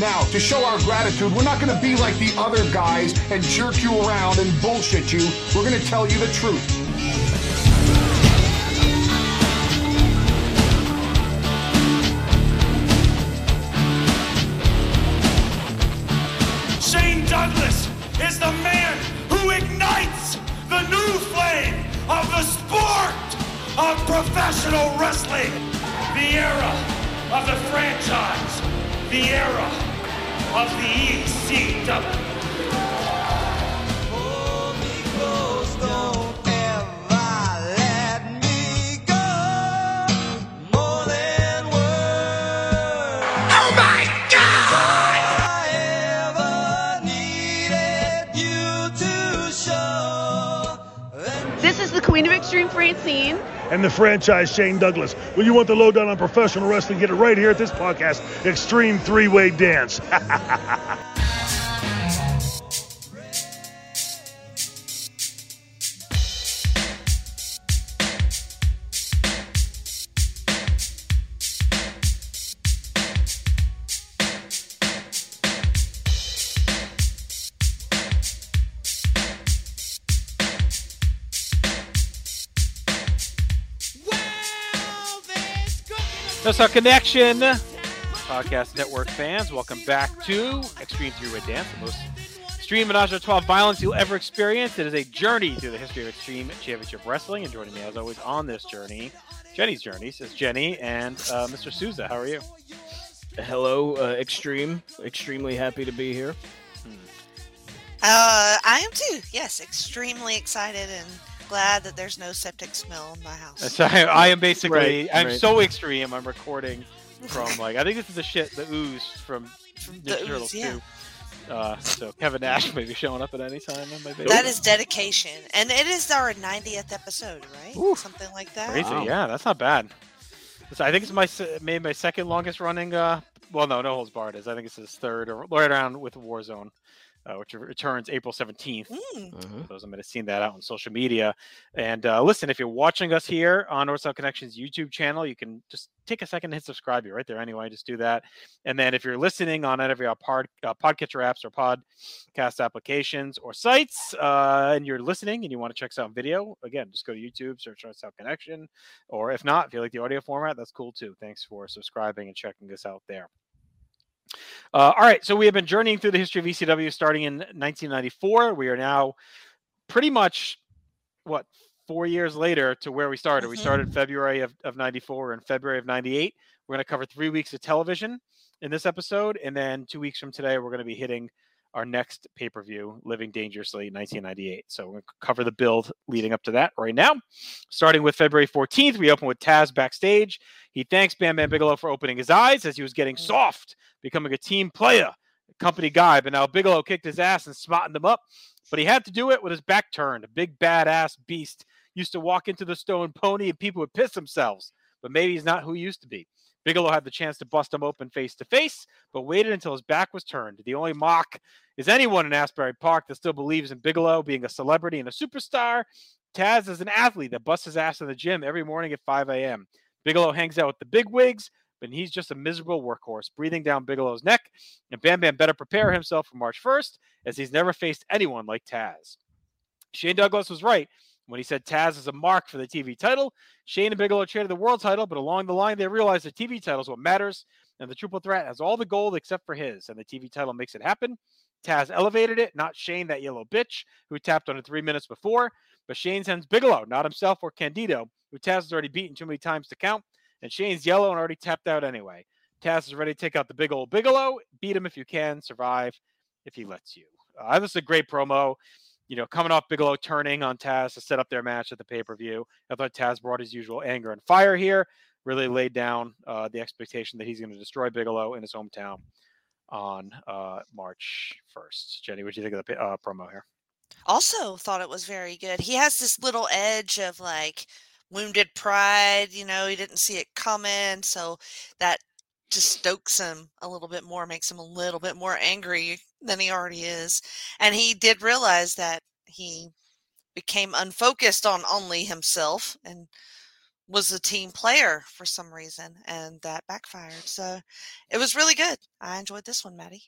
Now, to show our gratitude, we're not going to be like the other guys and jerk you around and bullshit you. We're going to tell you the truth. Shane Douglas is the man who ignites the new flame of the sport of professional wrestling. The era of the franchise. The era of the E ECW. Oh my God! This is the Queen of Extreme Francine. And the franchise Shane Douglas. When you want the lowdown on professional wrestling, get it right here at this podcast, Extreme Three Way Dance. That's our connection. Podcast Network fans, welcome back to Extreme Three Way Dance, the most extreme menage a trois violence you'll ever experience. It is a journey through the history of Extreme Championship Wrestling, and joining me as always on this journey, Jenny's journey, is Jenny and uh, Mr. Souza. How are you? Hello, uh, Extreme. Extremely happy to be here. Uh, I am too. Yes, extremely excited and glad that there's no septic smell in my house. So I, I am basically, Right, I'm right. so extreme. I'm recording from like, I think this is the shit, the ooze from From Ninja the Turtles ooze, yeah. 2. Uh, so Kevin Nash may be showing up at any time on my. That is dedication, and it is our 90th episode, right? Ooh. Something like that. Crazy, Wow. yeah, that's not bad. It's- I think it's my se- maybe my second longest running. Uh, well, no, no holds barred is. I think it's his third, or right around with Warzone, uh, which returns April seventeenth. Mm. Mhm. Those I might have seen that out on social media. And uh, listen, if you're watching us here on North South Connections YouTube channel, you can just take a second and hit subscribe. You're right there anyway. Just do that. And then if you're listening on any of your pod, uh, podcatcher apps or podcast applications or sites, uh, and you're listening and you want to check us out video, again, just go to YouTube, search North South Connection. Or if not, if you like the audio format, that's cool too. Thanks for subscribing and checking us out there. Uh, all right, so we have been journeying through the history of ECW starting in 1994. We are now pretty much what four years later to where we started. We Mhm. started February of, of 94 and February of 98. We're going to cover three weeks of television in this episode. And then two weeks from today, we're going to be hitting our next pay per view, Living Dangerously 1998. So we're going to cover the build leading up to that right now. Starting with February 14th, we open with Taz backstage. He thanks Bam Bam Bigelow for opening his eyes as he was getting mm. soft, becoming a team player, company guy. But now Bigelow kicked his ass and smartened him up. But he had to do it with his back turned. A big badass beast used to walk into the stone pony and people would piss themselves. But maybe he's not who he used to be. Bigelow had the chance to bust him open face to face, but waited until his back was turned. The only mock is anyone in Asbury Park that still believes in Bigelow being a celebrity and a superstar. Taz is an athlete that busts his ass in the gym every morning at 5 a.m. Bigelow hangs out with the big wigs, but he's just a miserable workhorse breathing down Bigelow's neck. And Bam Bam better prepare himself for March 1st, as he's never faced anyone like Taz. Shane Douglas was right when he said Taz is a mark for the TV title. Shane and Bigelow traded the world title, but along the line, they realized the TV title is what matters, and the triple threat has all the gold except for his, and the TV title makes it happen. Taz elevated it, not Shane, that yellow bitch who tapped on it three minutes before, but Shane sends Bigelow, not himself or Candido, who Taz has already beaten too many times to count, and Shane's yellow and already tapped out anyway. Taz is ready to take out the big old Bigelow. Beat him if you can, survive if he lets you. Uh, this is a great promo. You know, coming off Bigelow turning on Taz to set up their match at the pay per view. I thought Taz brought his usual anger and fire here, really laid down uh, the expectation that he's going to destroy Bigelow in his hometown on uh, March 1st. Jenny, what do you think of the uh, promo here? Also, thought it was very good. He has this little edge of like wounded pride. You know, he didn't see it coming, so that just stokes him a little bit more, makes him a little bit more angry than he already is. And he did realize that he became unfocused on only himself and was a team player for some reason, and that backfired. So it was really good. I enjoyed this one, Maddie.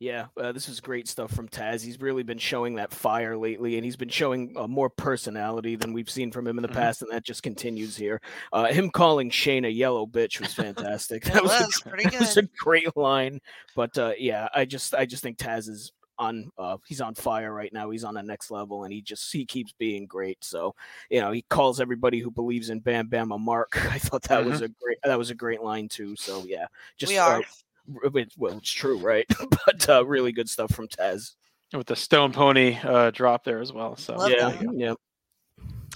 Yeah, uh, this is great stuff from Taz. He's really been showing that fire lately, and he's been showing uh, more personality than we've seen from him in the mm-hmm. past, and that just continues here. Uh, him calling Shane a yellow bitch was fantastic. that was, was a, pretty good. That was a great line, but uh, yeah, I just I just think Taz is on uh, he's on fire right now. He's on the next level, and he just he keeps being great. So you know he calls everybody who believes in Bam Bam a mark. I thought that mm-hmm. was a great that was a great line too. So yeah, just we are. Uh, well, it's true, right? but uh, really good stuff from Taz with the Stone Pony uh, drop there as well. So Love yeah, yeah.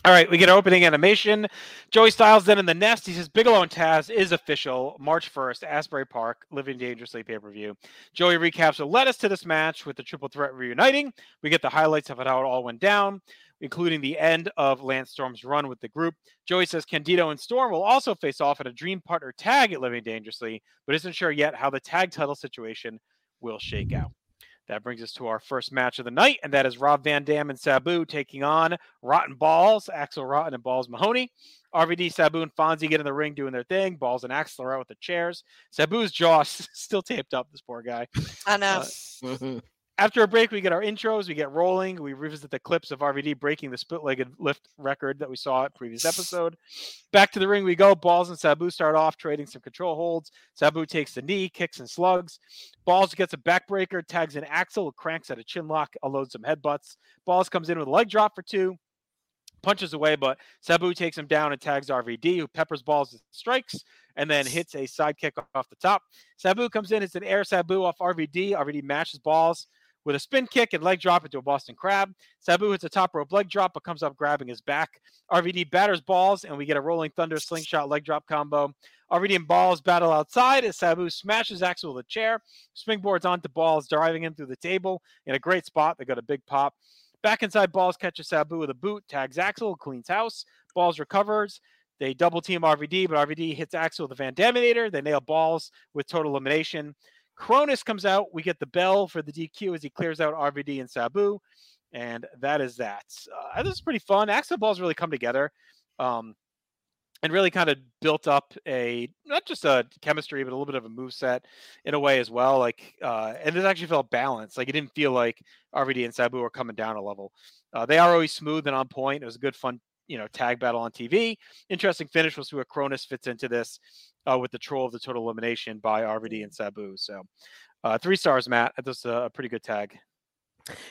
All right, we get opening animation. Joey Styles then in the nest. He says Bigelow and Taz is official. March 1st, Asbury Park, Living Dangerously pay per view. Joey recaps what led us to this match with the triple threat reuniting. We get the highlights of how it all went down, including the end of Lance Storm's run with the group. Joey says Candido and Storm will also face off at a dream partner tag at Living Dangerously, but isn't sure yet how the tag title situation will shake out. That brings us to our first match of the night, and that is Rob Van Dam and Sabu taking on Rotten Balls, Axel Rotten and Balls Mahoney. RVD, Sabu, and Fonzie get in the ring doing their thing. Balls and Axel are out with the chairs. Sabu's jaw still taped up, this poor guy. I know. Uh. After a break, we get our intros, we get rolling, we revisit the clips of RVD breaking the split legged lift record that we saw at previous episode. Back to the ring we go. Balls and Sabu start off trading some control holds. Sabu takes the knee, kicks and slugs. Balls gets a backbreaker, tags an Axel, cranks at a chin lock, unloads some headbutts. Balls comes in with a leg drop for two punches away, but Sabu takes him down and tags RVD, who peppers balls and strikes, and then hits a side kick off the top. Sabu comes in, it's an air Sabu off RVD. RVD matches balls, with a spin kick and leg drop into a Boston Crab. Sabu hits a top rope leg drop, but comes up grabbing his back. RVD batters balls, and we get a rolling thunder slingshot leg drop combo. RVD and balls battle outside as Sabu smashes Axel with a chair, springboards onto balls, driving him through the table in a great spot. They got a big pop. Back inside, balls catches Sabu with a boot, tags Axel, cleans house. Balls recovers. They double team RVD, but RVD hits Axel with a Van Daminator. They nail balls with total elimination. Kronus comes out. We get the bell for the DQ as he clears out RVD and Sabu. And that is that. Uh, this is pretty fun. Axel Balls really come together. Um, and really kind of built up a not just a chemistry, but a little bit of a move set in a way as well. Like, uh, and it actually felt balanced. Like it didn't feel like RVD and Sabu were coming down a level. Uh, they are always smooth and on point. It was a good, fun, you know, tag battle on TV. Interesting finish. We'll see where Kronus fits into this uh, with the troll of the total elimination by RVD and Sabu. So uh, three stars, Matt. That's a pretty good tag.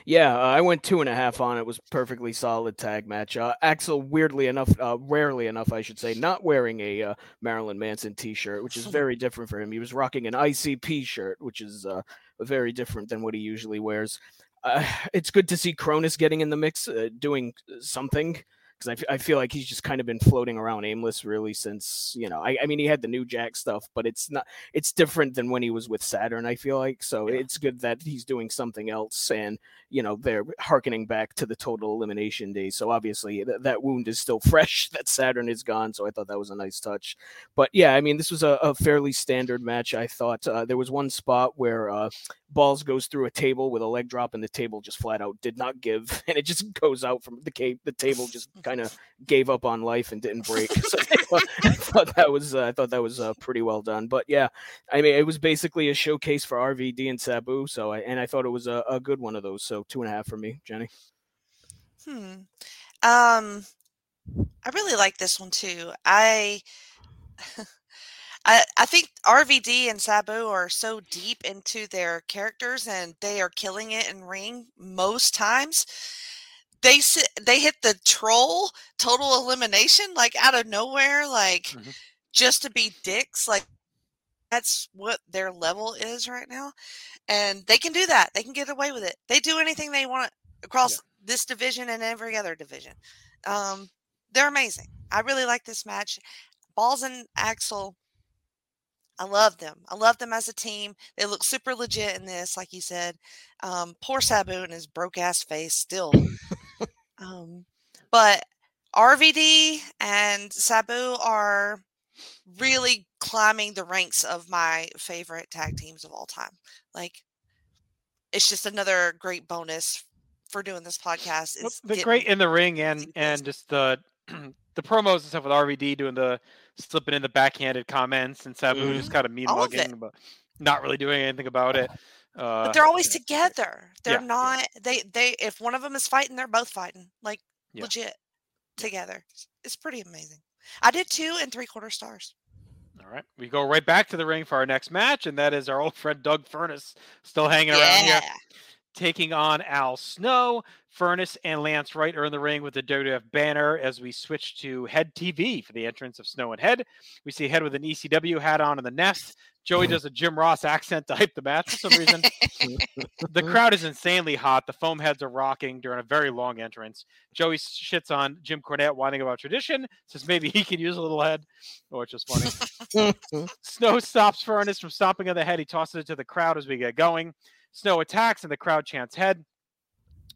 Yeah, uh, I went two and a half on it. Was perfectly solid tag match. Uh, Axel, weirdly enough, uh, rarely enough, I should say, not wearing a uh, Marilyn Manson T-shirt, which is very different for him. He was rocking an ICP shirt, which is uh, very different than what he usually wears. Uh, it's good to see Kronus getting in the mix, doing something because I, I feel like he's just kind of been floating around aimless really since you know I, I mean he had the new Jack stuff but it's not it's different than when he was with Saturn I feel like so yeah. it's good that he's doing something else and you know they're harkening back to the total elimination days so obviously th- that wound is still fresh that Saturn is gone so I thought that was a nice touch but yeah I mean this was a, a fairly standard match I thought uh, there was one spot where uh, balls goes through a table with a leg drop and the table just flat out did not give and it just goes out from the cave the table just kind of gave up on life and didn't break. so I thought that was uh, I thought that was uh, pretty well done. But yeah, I mean it was basically a showcase for RVD and Sabu. So I, and I thought it was a, a good one of those. So two and a half for me, Jenny. Hmm. Um, I really like this one too. I. I, I think RVD and Sabu are so deep into their characters and they are killing it in ring most times they they hit the troll total elimination like out of nowhere like mm-hmm. just to be dicks like that's what their level is right now and they can do that they can get away with it they do anything they want across this division and every other division. Um, they're amazing. I really like this match. Balls and Axel, I love them. I love them as a team. They look super legit in this, like you said. Um, poor Sabu and his broke ass face still. Um, but RVD and Sabu are really climbing the ranks of my favorite tag teams of all time. Like, it's just another great bonus for doing this podcast. Is the great in the ring and and just the the promos and stuff with RVD doing the slipping in the backhanded comments and Sabu mm-hmm. just kind of mean mugging, but not really doing anything about it. Uh, but they're always together. They're yeah, not. Yeah. They they if one of them is fighting, they're both fighting. Like yeah. legit together. It's pretty amazing. I did two and three quarter stars. All right. We go right back to the ring for our next match, and that is our old friend Doug Furnas still hanging around here taking on Al Snow. Furnas and Lance Wright are in the ring with the WWF banner as we switch to Head TV for the entrance of Snow and Head. We see Head with an ECW hat on in the nest. Joey mm. does a Jim Ross accent to hype the match for some reason. the crowd is insanely hot. The foam heads are rocking during a very long entrance. Joey shits on Jim Cornette, whining about tradition, says maybe he can use a little head, Oh, which is funny. Snow stops Furnas from stomping on the head. He tosses it to the crowd as we get going. Snow attacks and the crowd chants head.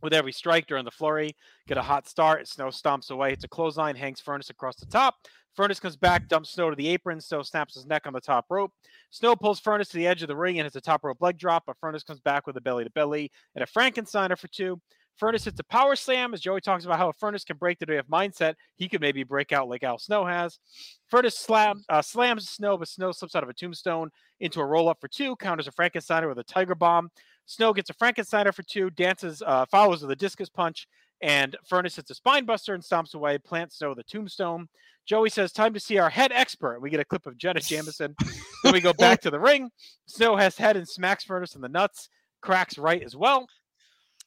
With every strike during the flurry, get a hot start. Snow stomps away. It's a clothesline, hangs Furnas across the top. Furnas comes back, dumps Snow to the apron. Snow snaps his neck on the top rope. Snow pulls Furnas to the edge of the ring and hits a top rope leg drop, but Furnas comes back with a belly to belly and a Frankensteiner for two. Furnas hits a power slam as Joey talks about how a Furnas can break the day of mindset. He could maybe break out like Al Snow has. Furnas slam, uh, slams Snow, but Snow slips out of a tombstone into a roll up for two, counters a Frankensteiner with a Tiger Bomb. Snow gets a Frankensteiner for two, dances, uh, follows with a discus punch, and Furnas hits a spine buster and stomps away, plants Snow the tombstone. Joey says, Time to see our head expert. We get a clip of Jenna Jameson. then we go back to the ring. Snow has head and smacks Furnas in the nuts, cracks right as well.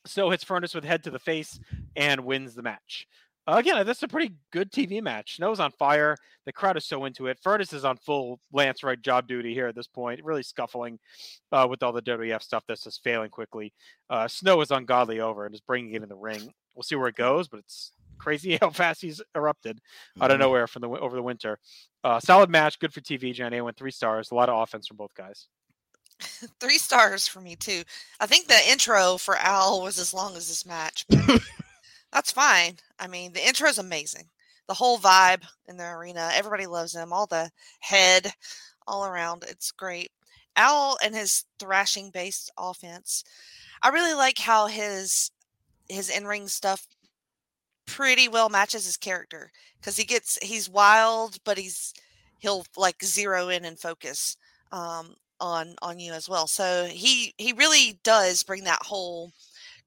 Snow hits Furnas with head to the face and wins the match. Uh, again, that's a pretty good TV match. Snow's on fire. The crowd is so into it. Furnas is on full Lance Wright job duty here at this point, really scuffling uh, with all the WWF stuff that's just failing quickly. Uh, Snow is ungodly over and is bringing it in the ring. We'll see where it goes, but it's crazy how fast he's erupted out of mm-hmm. nowhere from the over the winter. Uh, solid match, good for TV. Jenny went three stars. A lot of offense from both guys. three stars for me too. I think the intro for Al was as long as this match. that's fine. I mean, the intro is amazing. The whole vibe in the arena, everybody loves him. All the head, all around, it's great. Al and his thrashing based offense. I really like how his his in ring stuff pretty well matches his character because he gets he's wild, but he's he'll like zero in and focus um, on on you as well. So he he really does bring that whole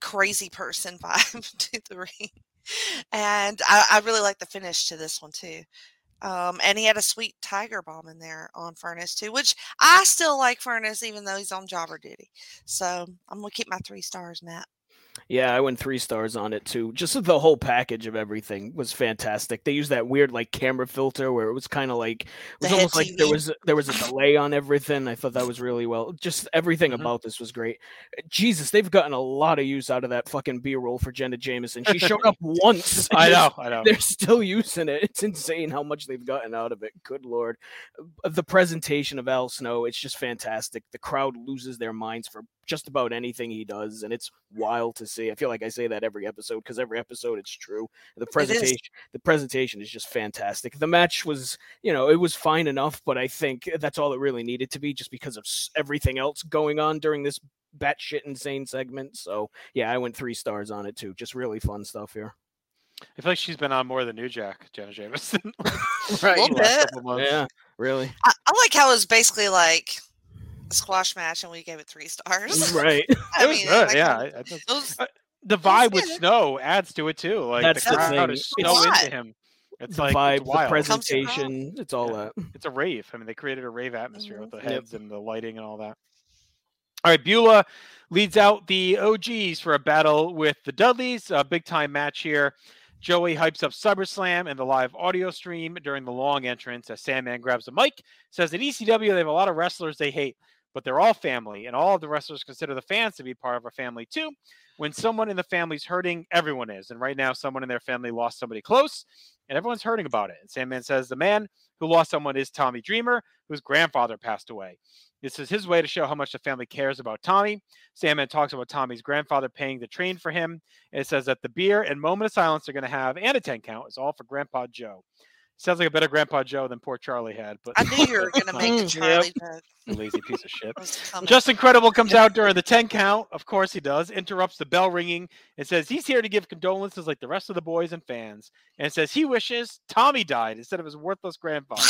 crazy person vibe to the ring. And I, I really like the finish to this one too. Um, and he had a sweet tiger bomb in there on Furnas too, which I still like Furnas even though he's on jobber duty. So I'm gonna keep my three stars, Matt. Yeah, I went three stars on it too. Just the whole package of everything was fantastic. They used that weird like camera filter where it was kind of like it was almost like there was there was a delay on everything. I thought that was really well. Just everything mm-hmm. about this was great. Jesus, they've gotten a lot of use out of that fucking B roll for Jenna Jameson. She showed up once. I know, I know. They're still using it. It's insane how much they've gotten out of it. Good lord. The presentation of Al Snow, it's just fantastic. The crowd loses their minds for just about anything he does, and it's wild to see. I feel like I say that every episode because every episode it's true. The presentation, the presentation is just fantastic. The match was, you know, it was fine enough, but I think that's all it really needed to be, just because of everything else going on during this batshit insane segment. So yeah, I went three stars on it too. Just really fun stuff here. I feel like she's been on more than New Jack, Jenna Jameson. right. A little bit. Yeah, really. I, I like how it was basically like squash match and we gave it three stars. Right. I mean, good. Like, yeah. I, those, the vibe with Snow adds to it too. Like That's the crowd is so into him. It's the like vibe, it's the presentation, it's all yeah. that. It's a rave. I mean, they created a rave atmosphere mm-hmm. with the heads yep. and the lighting and all that. All right, Beulah leads out the OGs for a battle with the Dudleys. A big time match here. Joey hypes up SummerSlam and the live audio stream during the long entrance as Sandman grabs the mic, says at ECW they have a lot of wrestlers they hate. But they're all family, and all of the wrestlers consider the fans to be part of our family too. When someone in the family's hurting, everyone is. And right now, someone in their family lost somebody close, and everyone's hurting about it. And Sandman says the man who lost someone is Tommy Dreamer, whose grandfather passed away. This is his way to show how much the family cares about Tommy. Sandman talks about Tommy's grandfather paying the train for him. And it says that the beer and moment of silence they're going to have and a 10 count is all for Grandpa Joe. Sounds like a better Grandpa Joe than poor Charlie had. But I knew you were going to make mm, a Charlie joke. lazy piece of shit. It was coming. Justin Credible comes out during the 10 count. Of course he does. Interrupts the bell ringing and says he's here to give condolences like the rest of the boys and fans. And says he wishes Tommy died instead of his worthless grandfather.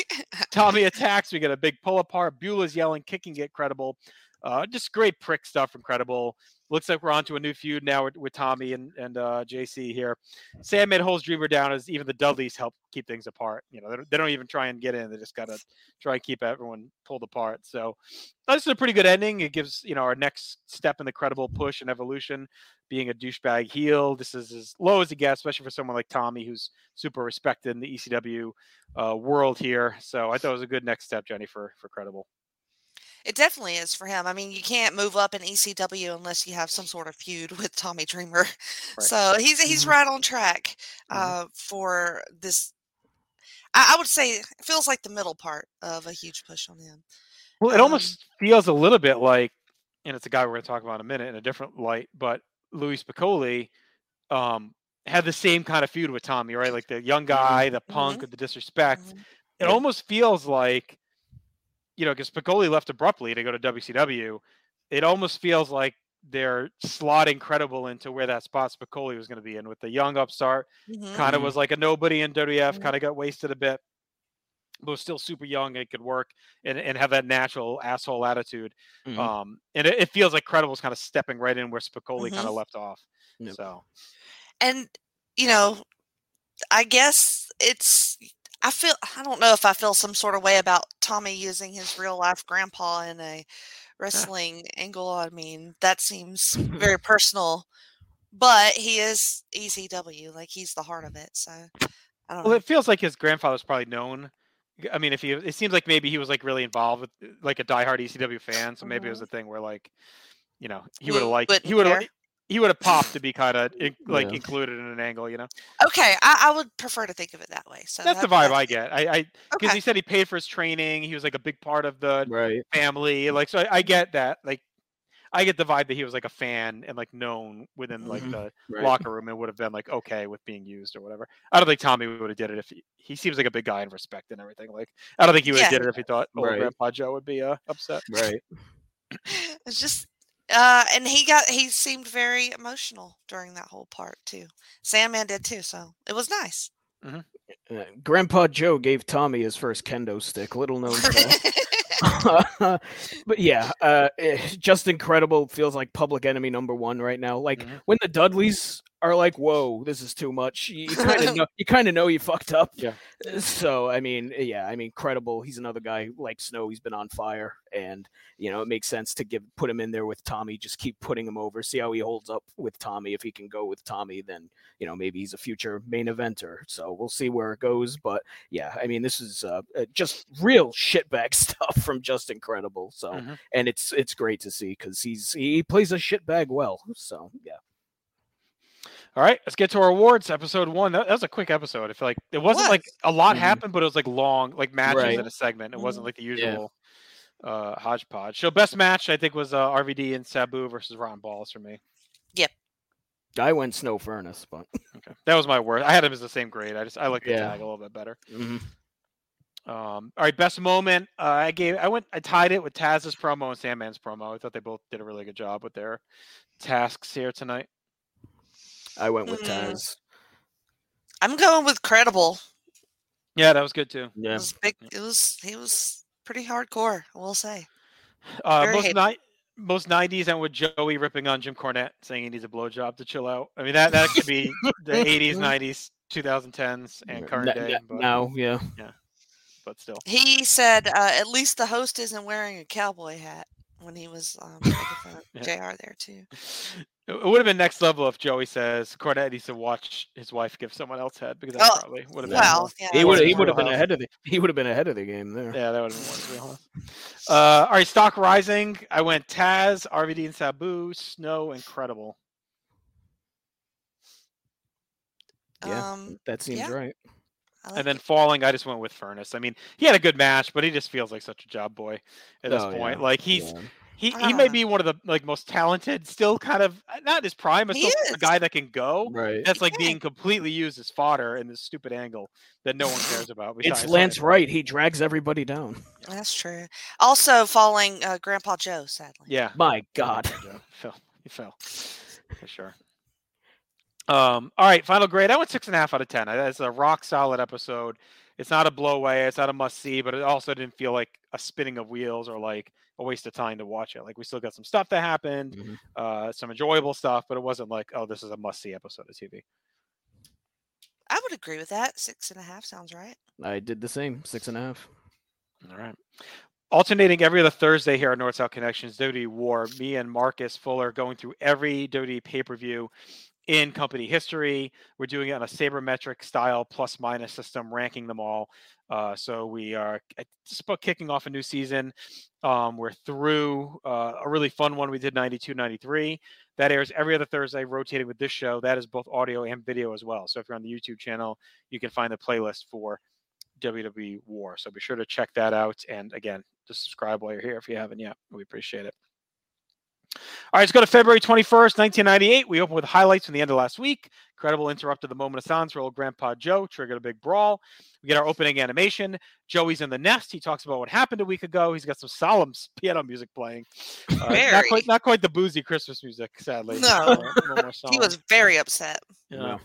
Tommy attacks. We get a big pull apart. Beulah's yelling, kicking it credible. Uh, just great prick stuff. Incredible. Looks like we're on to a new feud now with, with Tommy and and uh, JC here. Sandman holds Dreamer down as even the Dudleys help keep things apart. You know, they don't, they don't even try and get in. They just gotta try and keep everyone pulled apart. So this is a pretty good ending. It gives you know our next step in the credible push and evolution, being a douchebag heel. This is as low as it gets, especially for someone like Tommy, who's super respected in the ECW uh, world here. So I thought it was a good next step, Jenny, for for credible. It definitely is for him. I mean, you can't move up in ECW unless you have some sort of feud with Tommy Dreamer. So he's he's Mhm. right on track Mhm. uh, for this. I, I would say it feels like the middle part of a huge push on him. Well, it Um, almost feels a little bit like, and it's a guy we're going to talk about in a minute in a different light, but Louie Spicolli um, had the same kind of feud with Tommy, right? Like the young guy, the punk, Mhm. the disrespect. Mhm. It almost feels like, you know, because Spicolli left abruptly to go to WCW. It almost feels like they're slotting credible into where that spot Spicolli was going to be in with the young upstart. Mhm. Kind of Mhm. was like a nobody in WWF, Mhm. kind of got wasted a bit, but was still super young and could work and, and have that natural asshole attitude. Mhm. Um, and it, it feels like Credible's kind of stepping right in where Spicolli kind of left off. Yep. So And you know, I guess it's. I feel. I don't know if I feel some sort of way about Tommy using his real life grandpa in a wrestling angle. I mean, that seems very personal. But he is ECW, like he's the heart of it. So I don't well, know. it feels like his grandfather's probably known. I mean, if he, it seems like maybe he was like really involved with like a diehard ECW fan, so maybe it was mm-hmm. a thing where like, you know, he would have liked, he would have. He would have popped to be kind of like Yeah. included in an angle, you know. Okay, I, I would prefer to think of it that way. So That's the that- vibe I get. I, I because Okay. he said he paid for his training. He was like a big part of the Right. family. Like, so I, I get that. Like, I get the vibe that he was like a fan and like known within like Mhm. the Right. locker room and would have been like okay with being used or whatever. I don't think Tommy would have did it if he, he seems like a big guy and respect and everything. Like, I don't think he would have Yeah, did it if he thought old Right. Grandpa Joe would be uh, upset. Right. It's just uh and he got he seemed very emotional during that whole part too. Sandman did too, so it was nice. Uh, Grandpa Joe gave Tommy his first kendo stick. Little known but yeah, uh, eh, Justin Credible. Feels like public enemy number one right now. Like Mhm. when the Dudleys are like, "Whoa, this is too much." You kind of know. You kind of know you fucked up. Yeah. Uh, So I mean, eh, yeah, I mean, credible. He's another guy like Snow. He's been on fire, and you know it makes sense to give put him in there with Tommy. Just keep putting him over. See how he holds up with Tommy. If he can go with Tommy, then you know maybe he's a future main eventer. So we'll see where it goes. But yeah, I mean, this is uh, uh, just real shitbag stuff from Justin Credible. So Mhm. and it's it's great to see because he's he plays a shitbag well. So yeah. All right, let's get to our awards. Episode one. That, that was a quick episode. I feel like it wasn't like was. a lot Mhm. happened, but it was like long, like matches Right. in a segment. It wasn't Mhm. like the Yeah. usual uh, hodgepodge. So best match I think was uh, RVD and Sabu versus Rotten Balls for me. Yep. I went Snow Furnas, but Okay, that was my worst. I had him as the same grade. I just I like the Yeah. tag a little bit better. mhm. Um, all right, best moment. Uh, I gave. I went. I tied it with Taz's promo and Sandman's promo. I thought they both did a really good job with their tasks here tonight. I went with Mm. Taz. I'm going with credible. Yeah, that was good too. Yeah, It Yeah. was big it was he was pretty hardcore, I will say. Uh, most hateable. ni- most nineties and with Joey ripping on Jim Cornette, saying he needs a blowjob to chill out. I mean that that could be the eighties, nineties, two thousand tens, and current N- day. n- But, now, yeah. but still, He said uh, at least the host isn't wearing a cowboy hat when he was um, making fun of Yeah. JR there too. It would have been next level if Joey says Cornette needs to watch his wife give someone else head because that Oh, probably would have been. well, yeah. He would he would have been ahead of the he would have been ahead of the game there. Yeah, that would have been more in his. Uh, all right, stock rising. I went Taz, RVD, and Sabu. Snow, incredible. Yeah, Um, that seems yeah. right. Like And then it. falling, I just went with Furnas. I mean, he had a good match, but he just feels like such a job boy at this Oh, point. yeah, Like he's yeah. He he may Ah. be one of the like most talented, still kind of uh, not his prime, but He still a guy that can go. right. That's like Yeah. being completely used as fodder in this stupid angle that no one cares about. It's Lance him. Wright. He drags everybody down. That's true. Also, falling uh, Grandpa Joe, sadly. Yeah. My God. Joe. He fell. He fell. For sure. Um, all right, final grade. I went six and a half out of ten. It's a rock solid episode. It's not a blowaway, it's not a must see, but it also didn't feel like a spinning of wheels or like a waste of time to watch it. Like we still got some stuff that happened, Mhm. uh, some enjoyable stuff, but it wasn't like, oh, this is a must see episode of TV. I would agree with that. Six and a half sounds right. I did the same. Six and a half. All right. Alternating every other Thursday here at North South Connections, WWE War, me and Marcus Fuller going through every WWE pay per view in company history. We're doing it on a sabermetric style plus minus system, ranking them all. Uh, so we are just about kicking off a new season. Um, we're through uh, a really fun one we did 92 93. That airs every other Thursday, rotating with this show. That is both audio and video as well. So if you're on the YouTube channel, you can find the playlist for WWE War. So be sure to check that out. And again, just subscribe while you're here if you haven't yet. We appreciate it. All right, let's go to February 21st, 1998. We open with highlights from the end of last week. Incredible interrupted the moment of silence for old Grandpa Joe, triggered a big brawl. We get our opening animation. Joey's in the nest. He talks about what happened a week ago. He's got some solemn piano music playing. Uh, not, quite, not quite the boozy Christmas music, sadly. No. Uh, a little more He was very upset. Yeah.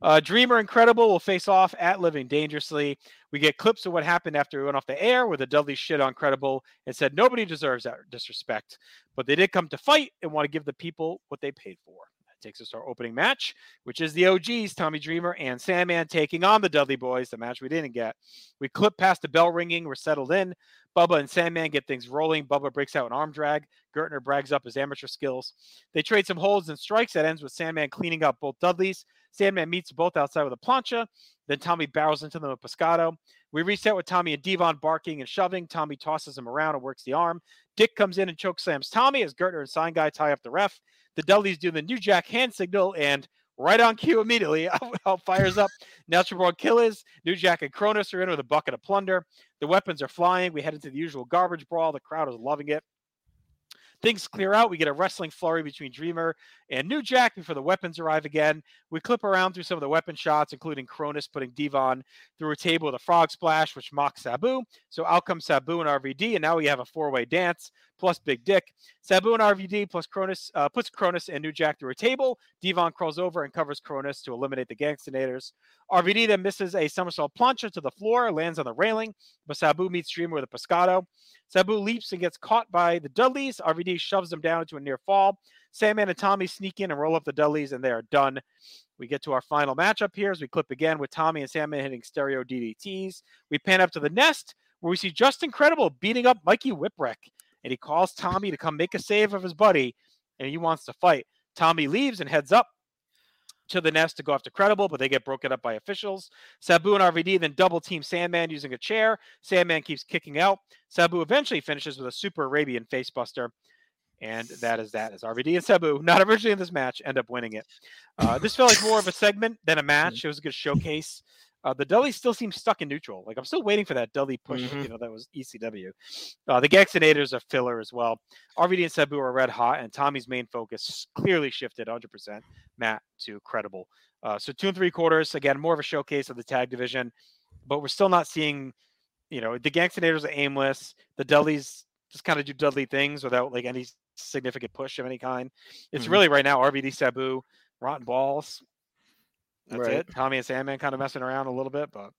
Uh, Dreamer Incredible will face off at Living Dangerously. We get clips of what happened after we went off the air where the Dudleys shit on Credible and said nobody deserves that disrespect. But they did come to fight and want to give the people what they paid for. Takes us to our opening match, which is the OGs, Tommy Dreamer and Sandman taking on the Dudley Boys, the match we didn't get. We clip past the bell ringing. We're settled in. Bubba and Sandman get things rolling. Bubba breaks out an arm drag. Gertner brags up his amateur skills. They trade some holds and strikes. That ends with Sandman cleaning up both Dudleys. Sandman meets both outside with a plancha. Then Tommy barrels into them with Pescado. We reset with Tommy and Devon barking and shoving. Tommy tosses him around and works the arm. Dick comes in and choke slams Tommy as Gertner and Sign Guy tie up the ref. The Dudleys do the New Jack hand signal and right on cue immediately, out fires up. Natural Born Killers, New Jack and Kronus are in with a bucket of plunder. The weapons are flying. We head into the usual garbage brawl. The crowd is loving it. Things clear out. We get a wrestling flurry between Dreamer and New Jack before the weapons arrive again. We clip around through some of the weapon shots, including Kronus putting Devon through a table with a frog splash, which mocks Sabu. So out comes Sabu and RVD, and now we have a four-way dance plus Big Dick. Sabu and RVD plus Kronus uh, puts Kronus and New Jack through a table. Devon crawls over and covers Kronus to eliminate the Gangstanators. RVD then misses a somersault plancha to the floor, lands on the railing, but Sabu meets Dreamer with a pescado. Sabu leaps and gets caught by the Dudleys. RVD shoves them down into a near fall. Sandman and Tommy sneak in and roll up the Dudleys, and they are done. We get to our final matchup here as we clip again with Tommy and Sandman hitting stereo DDTs. We pan up to the nest where we see Justin Credible beating up Mikey Whipwreck, and he calls Tommy to come make a save of his buddy, and he wants to fight. Tommy leaves and heads up to the nest to go after Credible, but they get broken up by officials. Sabu and RVD then double team Sandman using a chair. Sandman keeps kicking out. Sabu eventually finishes with a super Arabian facebuster. And that is that. As RVD and Sabu, not originally in this match, end up winning it. Uh, this felt like more of a segment than a match. It was a good showcase. Uh, the Dudleys still seems stuck in neutral. Like I'm still waiting for that Dudley push. Mhm. You know that was ECW. Uh, the Gaxinators are filler as well. RVD and Sabu are red hot, and Tommy's main focus clearly shifted 100% Matt to credible. Uh, so two and three quarters again, more of a showcase of the tag division, but we're still not seeing. You know, the Gaxinators are aimless. The Dudleys just kind of do Dudley things without like any significant push of any kind. It's Mhm. really right now RVD, Sabu, Rotten Balls. That's Right. it. Tommy and Sandman kind of messing around a little bit, but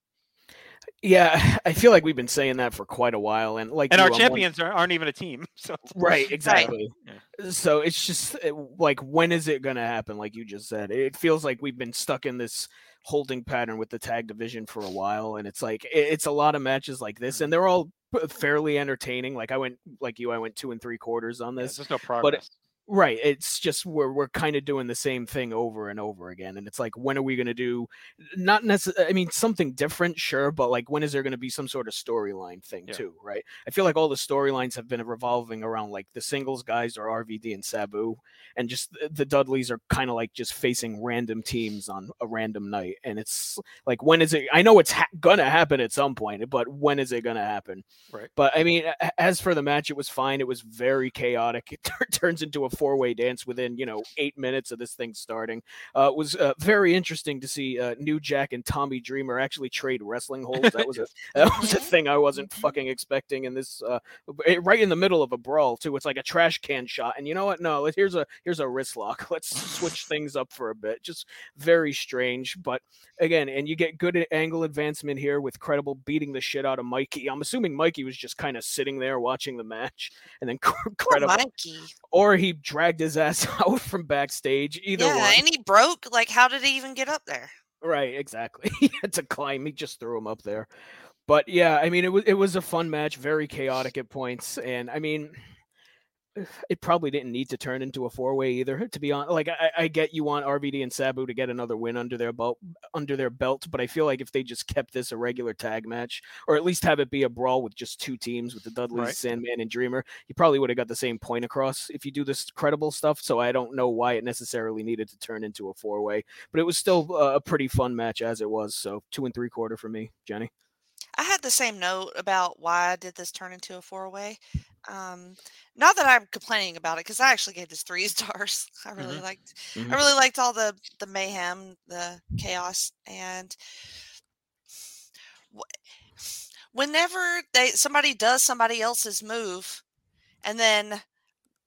Yeah, I feel like we've been saying that for quite a while, and like and you, our I'm champions are, aren't even a team. So Right, exactly. Yeah. So it's just like, when is it going to happen? Like you just said, it feels like we've been stuck in this holding pattern with the tag division for a while, and it's like it- it's a lot of matches like this, and they're all fairly entertaining. Like I went, like you, I went two and three quarters on yeah, this, there's no but progress. Right. It's just we're we're kind of doing the same thing over and over again, and it's like when are we going to do? Not necessarily. I mean, something different, sure, but like when is there going to be some sort of storyline thing Yeah. too? Right. I feel like all the storylines have been revolving around like the singles guys or RVD and Sabu, and just the- Dudleys are kind of like just facing random teams on a random night, and it's like when is it? I know it's ha- gonna happen at some point, but when is it gonna happen? Right. But I mean, as for the match, it was fine. It was very chaotic. It tur- turns into a four-way dance within, you know, eight minutes of this thing starting. Uh, it was uh, very interesting to see uh, New Jack and Tommy Dreamer actually trade wrestling holds. That was a that was a thing I wasn't fucking expecting in this. Uh, right in the middle of a brawl too. It's like a trash can shot. And you know what? No, here's a here's a wrist lock. Let's switch things up for a bit. Just very strange, but again, and you get good angle advancement here with credible beating the shit out of Mikey. I'm assuming Mikey was just kind of sitting there watching the match, and then credible, Mikey. or he dragged his ass out from backstage. Either yeah, one, and he broke. Like, how did he even get up there? right? Exactly. he had to climb. He just threw him up there. But yeah, I mean, it was it was a fun match, very chaotic at points, and I mean. It probably didn't need to turn into a four way either. To be honest, like I, I get you want RVD and Sabu to get another win under their belt, under their belt, but I feel like if they just kept this a regular tag match, or at least have it be a brawl with just two teams with the Dudleys, Right. Sandman, and Dreamer, you probably would have got the same point across if you do this credible stuff. So I don't know why it necessarily needed to turn into a four way, but it was still uh, a pretty fun match as it was. So two and three quarter for me, Jenny. I had the same note about why did this turn into a four way. Um, not that I'm complaining about it because I actually gave this three stars. I really Mhm. liked. Mhm. I really liked all the the mayhem, the chaos, and whenever they somebody does somebody else's move, and then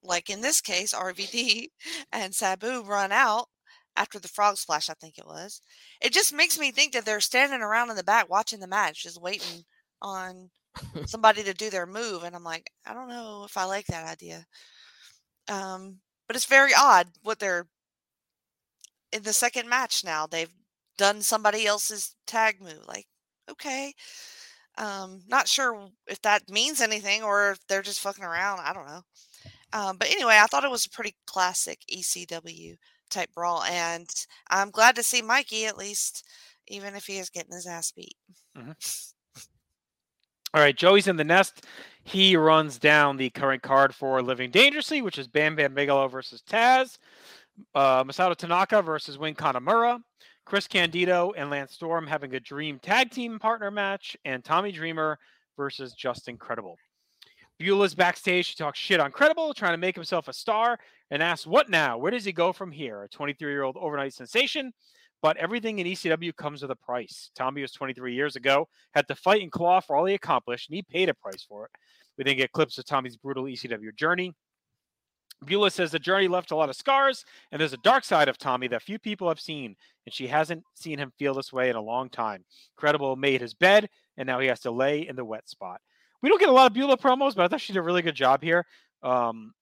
like in this case, RVD and Sabu run out after the frog splash, I think it was. It just makes me think that they're standing around in the back watching the match, just waiting on somebody to do their move. And I'm like, I don't know if I like that idea. Um, but it's very odd what they're in the second match now. They've done somebody else's tag move. Like, okay. Um, not sure if that means anything or if they're just fucking around. I don't know. Um, but anyway, I thought it was a pretty classic ECW type brawl, and I'm glad to see Mikey at least, even if he is getting his ass beat. All right, Joey's in the nest. He runs down the current card for Living Dangerously, which is Bam Bam Bigelow versus Taz, uh, Masato Tanaka versus Win Kanamura, Chris Candido and Lance Storm having a dream tag team partner match, and Tommy Dreamer versus Justin Credible. Beulah's backstage. She talks shit on Credible, trying to make himself a star, and asks, What now? Where does he go from here? A 23 year old overnight sensation. But everything in ECW comes with a price. Tommy was 23 years ago, had to fight and claw for all he accomplished, and he paid a price for it. We then get clips of Tommy's brutal ECW journey. Beulah says the journey left a lot of scars, and there's a dark side of Tommy that few people have seen, and she hasn't seen him feel this way in a long time. Credible made his bed, and now he has to lay in the wet spot. We don't get a lot of Beulah promos, but I thought she did a really good job here. Um,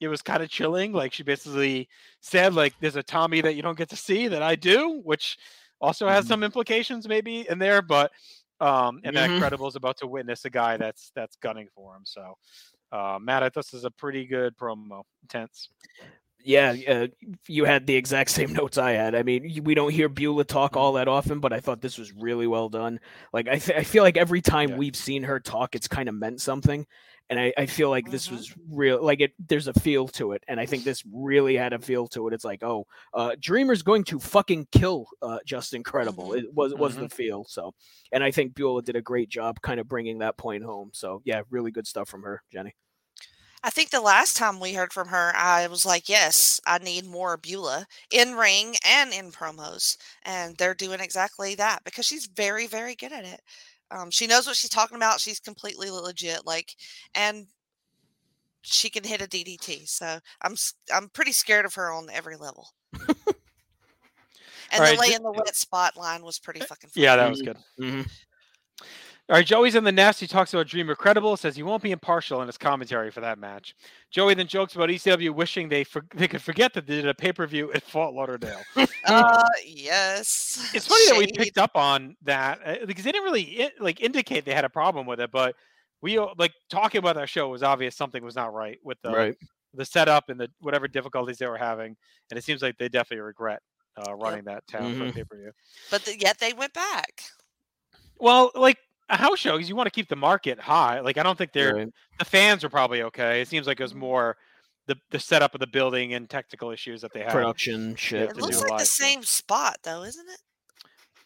it was kind of chilling. Like she basically said, like, there's a Tommy that you don't get to see that I do, which also has Mhm. some implications maybe in there, but um, and Mhm. that Credible is about to witness a guy that's that's gunning for him. So uh, Matt, I thought this is a pretty good promo. Intense. Yeah, uh, you had the exact same notes I had. I mean, we don't hear Beulah talk all that often, but I thought this was really well done. Like, I, th- I feel like every time Yeah. we've seen her talk, it's kind of meant something, and I, I feel like this Mhm. was real. Like, it there's a feel to it, and I think this really had a feel to it. It's like, oh, uh, Dreamer's going to fucking kill uh, Justin Credible. Mhm. It was was Mm-hmm. the feel. So, and I think Beulah did a great job, kind of bringing that point home. So, yeah, really good stuff from her, Jenny. I think the last time we heard from her, I was like, yes, I need more Beulah in ring and in promos. And they're doing exactly that because she's very, very good at it. Um, she knows what she's talking about. She's completely legit. Like, and she can hit a DDT. So I'm I'm pretty scared of her on every level. and the lay in the wet spot line was pretty fucking fun. Yeah, that was good. Mm-hmm. All right, Joey's in the nest. He talks about Dreamer Credible, says he won't be impartial in his commentary for that match. Joey then jokes about ECW wishing they for, they could forget that they did a pay per view at Fort Lauderdale. Uh, yes. it's funny that we picked up on that uh, because they didn't really like indicate they had a problem with it, but we uh, like talking about that show was obvious something was not right with the Right. the setup and the whatever difficulties they were having, and it seems like they definitely regret uh, running that town for Mhm. a pay per view. But the, yet they went back. Well, like a house show, because you want to keep the market high. Like I don't think they're Right. the fans are probably okay. It seems like it was more the the setup of the building and technical issues that they had. Production shit. Yeah, It looks like the live same spot though, isn't it?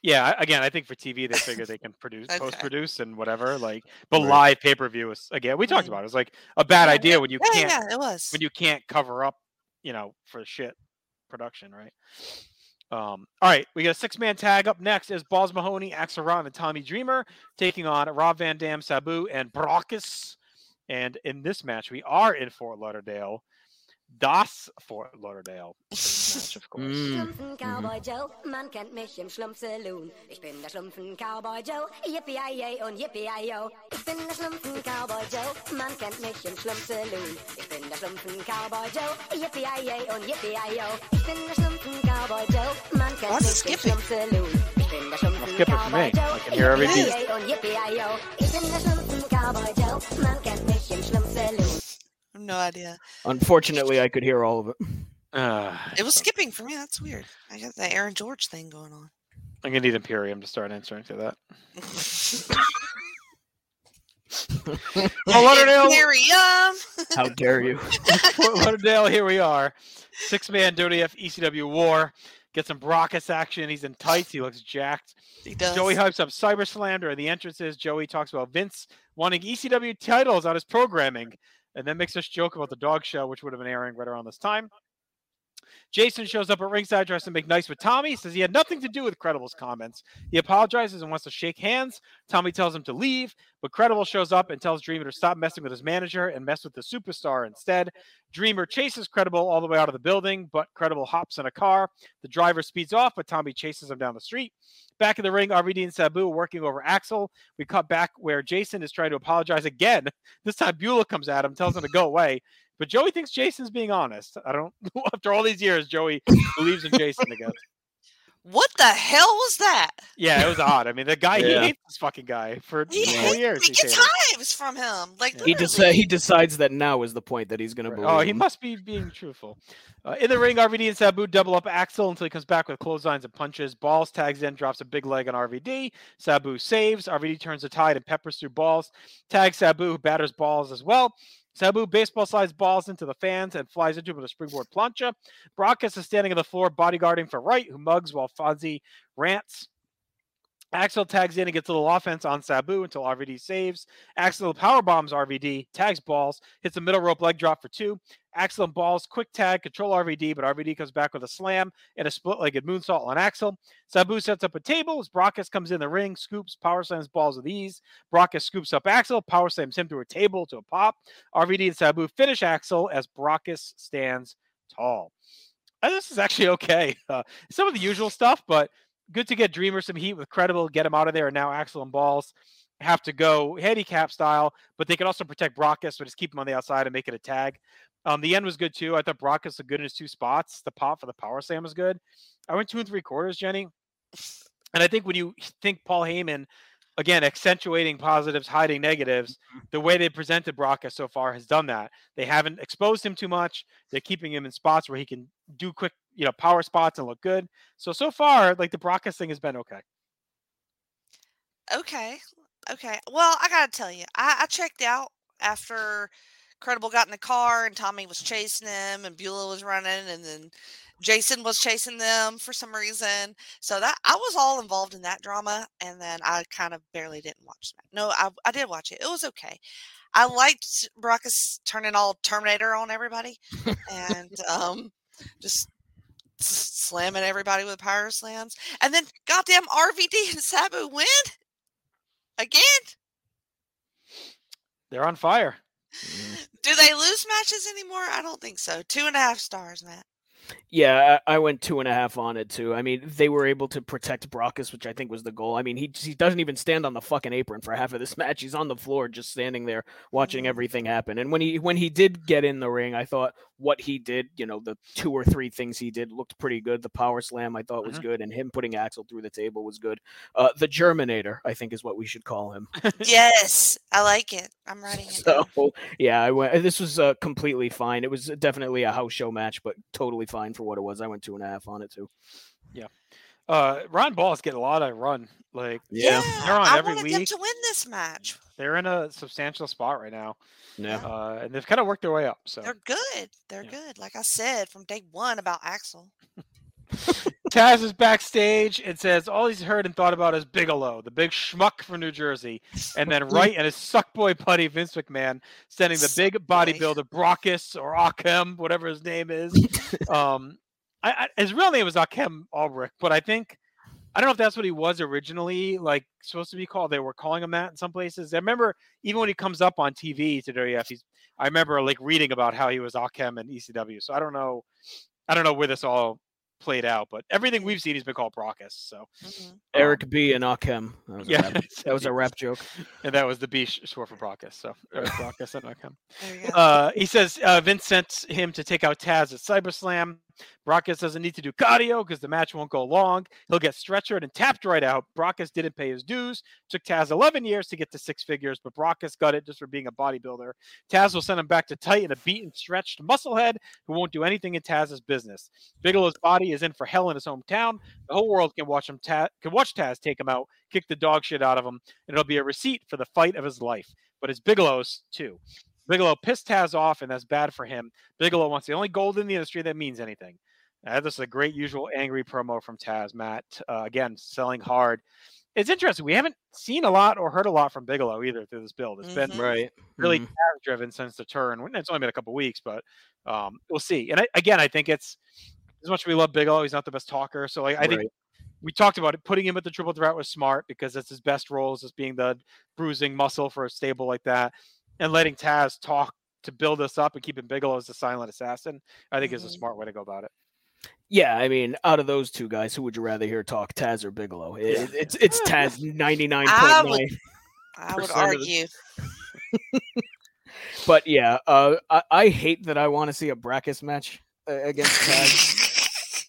Yeah, again, I think for TV they figure they can produce, Okay. post produce, and whatever. Like, but Right. live pay per view is again we talked Mhm. about. It. It's like a bad Yeah, idea when you yeah, can't yeah, it was. when you can't cover up, you know, for shit production, right? Um, all right, we got a six man tag up next is Balls Mahoney, Axel Rotten, and Tommy Dreamer taking on Rob Van Dam, Sabu, and Brakkus. And in this match, we are in Fort Lauderdale. Das Fort Lauderdale match, of course. Mm. Schlumpfen Cowboy Joe, man kennt mich im Schlumpfsaloon. Ich bin der Schlumpfen Cowboy Joe, yippie yay und yippie yo. Ich bin der Schlumpfen Cowboy Joe, man kennt mich im Schlumpfsaloon. Ich bin der Schlumpfen Cowboy Joe, yippie yay und yippie yo. Ich bin der Schlumpfen Cowboy Joe, man kennt Why is it mich im? Schlumpfsaloon. Ich bin der Schlumpfen skip it for Cowboy. Joe, I can hear every yippie yay und yippie yo. Ich bin der Schlumpfen Cowboy Joe, man kennt mich im Schlumpfsaloon. I have no idea. Unfortunately, I could hear all of it. Uh, It was skipping for me. That's weird. I got the Aaron George thing going on. I'm gonna need Imperium to start answering to that. Fort Lauderdale, Imperium. How dare you? Fort Lauderdale, here we are. Six man WF ECW war. Get some Brakkus action. He's in tights. He looks jacked. He does. Joey hypes up Cyber Slam during the entrances. Joey talks about Vince wanting ECW titles on his programming, and then makes us joke about the dog show, which would have been airing right around this time. Jason shows up at ringside, tries to make nice with Tommy, says he had nothing to do with Credible's comments. He apologizes and wants to shake hands. Tommy tells him to leave, but Credible shows up and tells Dreamer to stop messing with his manager and mess with the superstar instead. Dreamer chases Credible all the way out of the building, but Credible hops in a car. The driver speeds off, but Tommy chases him down the street. Back in the ring, RVD and Sabu working over Axel. We cut back where Jason is trying to apologize again. This time Beulah comes at him, tells him to go away. But Joey thinks Jason's being honest. I don't. After all these years, Joey believes in Jason again. What the hell was that? Yeah, it was odd. I mean, the guy he hates this fucking guy for He, four hates- years. he he's gets hated. hives from him. Like He just literally. he decides that now is the point that he's going to believe. Oh, he him. must be being truthful. Uh, in the ring, RVD and Sabu double up Axel until he comes back with clotheslines and punches. Balls tags in, drops a big leg on RVD. Sabu saves. RVD turns the tide and peppers through balls. Tags Sabu, who batters balls as well. Sabu baseball slides balls into the fans and flies into him with a springboard plancha. Brakkus is standing on the floor, bodyguarding for Wright, who mugs while Fozzy rants. Axel tags in and gets a little offense on Sabu until RVD saves. Axel power bombs RVD, tags balls, hits a middle rope leg drop for two. Axel and balls, quick tag, control RVD, but RVD comes back with a slam and a split legged moonsault on Axel. Sabu sets up a table as Brakkus comes in the ring, scoops, power slams balls with ease. Brakkus scoops up Axel, power slams him through a table to a pop. RVD and Sabu finish Axel as Brakkus stands tall. Uh, This is actually okay. Uh, some of the usual stuff, but good to get Dreamer some heat with Credible, get him out of there. And now Axel and Balls have to go handicap style, but they can also protect Brakkus, so just keep him on the outside and make it a tag. Um, the end was good too. I thought Brakkus looked good in his two spots. The pop for the power slam was good. I went two and three quarters, Jenny. And I think when you think Paul Heyman, again, accentuating positives, hiding negatives, the way they presented Brakkus so far has done that. They haven't exposed him too much. They're keeping him in spots where he can do quick, you know, power spots and look good. So so far, like the Brakkus thing has been okay. Okay. Okay. Well, I gotta tell you, I, I checked out after Credible got in the car and Tommy was chasing him and Beulah was running and then Jason was chasing them for some reason. So that I was all involved in that drama and then I kind of barely didn't watch that. No, I, I did watch it. It was okay. I liked Brakkus turning all Terminator on everybody and um just slamming everybody with power slams. And then goddamn RVD and Sabu win again. They're on fire. Do they lose matches anymore? I don't think so. Two and a half stars, Matt. Yeah, I I went two and a half on it too. I mean, they were able to protect Brakkus, which I think was the goal. I mean, he he doesn't even stand on the fucking apron for half of this match. He's on the floor, just standing there watching Mhm. everything happen. And when he when he did get in the ring, I thought, what he did, you know, the two or three things he did looked pretty good. The power slam I thought was Mhm. good, and him putting Axel through the table was good. Uh, the Germinator, I think, is what we should call him. Yes, I like it. I'm writing it down. So yeah, I went. This was uh, completely fine. It was definitely a house show match, but totally fine for what it was. I went two and a half on it too. Uh, Ron Ball's is getting a lot of run. Like Yeah. they're on I every wanted them week. to win this match. They're in a substantial spot right now, Yeah. uh, and they've kind of worked their way up. So They're good. They're Yeah. good. Like I said from day one about Axel. Taz is backstage and says all he's heard and thought about is Bigelow, the big schmuck from New Jersey. And then right and his suckboy buddy Vince McMahon sending the big bodybuilder Brakkus or Achim, whatever his name is. um, I, I, his real name was Achim Albrecht, but I think I don't know if that's what he was originally like supposed to be called. They were calling him that in some places. I remember even when he comes up on TV to WF, he's I remember like reading about how he was Achim and ECW. So I don't know, I don't know where this all played out, but everything we've seen, he's been called Brakkus. So Mhm. Eric B and Achim. That was, yeah, a, rap, that was a rap joke. and that was the B sh- short for Brakkus. So Eric Brakkus and Achim. There you go. Uh, he says uh, Vince sent him to take out Taz at CyberSlam. Brakkus doesn't need to do cardio because the match won't go long. He'll get stretchered and tapped right out. Brakkus didn't pay his dues. Took Taz 11 years to get to six figures, but Brakkus got it just for being a bodybuilder. Taz will send him back to Titan, a beaten, stretched musclehead who won't do anything in Taz's business. Bigelow's body is in for hell in his hometown. The whole world can watch him. Ta- can watch Taz take him out, kick the dog shit out of him, and it'll be a receipt for the fight of his life. But it's Bigelow's too. Bigelow pissed Taz off, and that's bad for him. Bigelow wants the only gold in the industry that means anything. Uh, this is a great usual angry promo from Taz. Matt uh, again selling hard. It's interesting. We haven't seen a lot or heard a lot from Bigelow either through this build. It's been Mhm. Right. really Mhm. Taz driven since the turn. It's only been a couple weeks, but um, we'll see. And I, again, I think it's as much as we love Bigelow, he's not the best talker. So like, I think we talked about it. Putting him at the triple threat was smart because that's his best roles as being the bruising muscle for a stable like that, and letting Taz talk to build us up and keeping Bigelow as the silent assassin. I think is a Mhm. smart way to go about it. Yeah, I mean, out of those two guys, who would you rather hear talk, Taz or Bigelow? It, Yeah. It's it's Taz ninety nine I would- I would percent of the- argue. But yeah, uh, I, I hate that I want to see a Brakkus match uh, against Taz.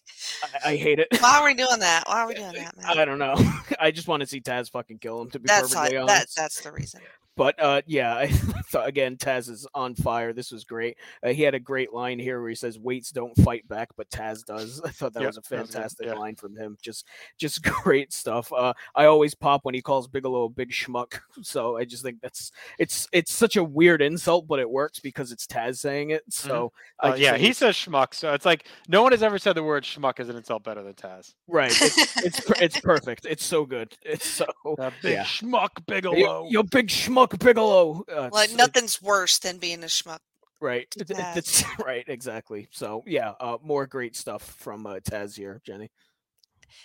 I, I hate it. Why are we doing that? Why are we doing that, man? I don't know. I just want to see Taz fucking kill him. To be That's how, perfectly that, honest. that's the reason. But uh, yeah, I thought again, Taz is on fire. This was great. Uh, he had a great line here where he says, "Weights don't fight back, but Taz does." I thought that Yeah, was a that was good, fantastic yeah. line from him. Just, just great stuff. Uh, I always pop when he calls Bigelow a big schmuck. So I just think that's it's it's such a weird insult, but it works because it's Taz saying it. So I Uh, yeah, he says schmuck, so it's like no one has ever said the word schmuck as an insult better than Taz. right. It's it's, it's perfect. It's so good. It's so That big yeah. schmuck Bigelow. you big schmuck Bigelow. Uh, Like it's- nothing's worse than being a schmuck. Right. to It- it- Taz. That's right. Exactly. So yeah, uh, more great stuff from uh, Taz here, Jenny.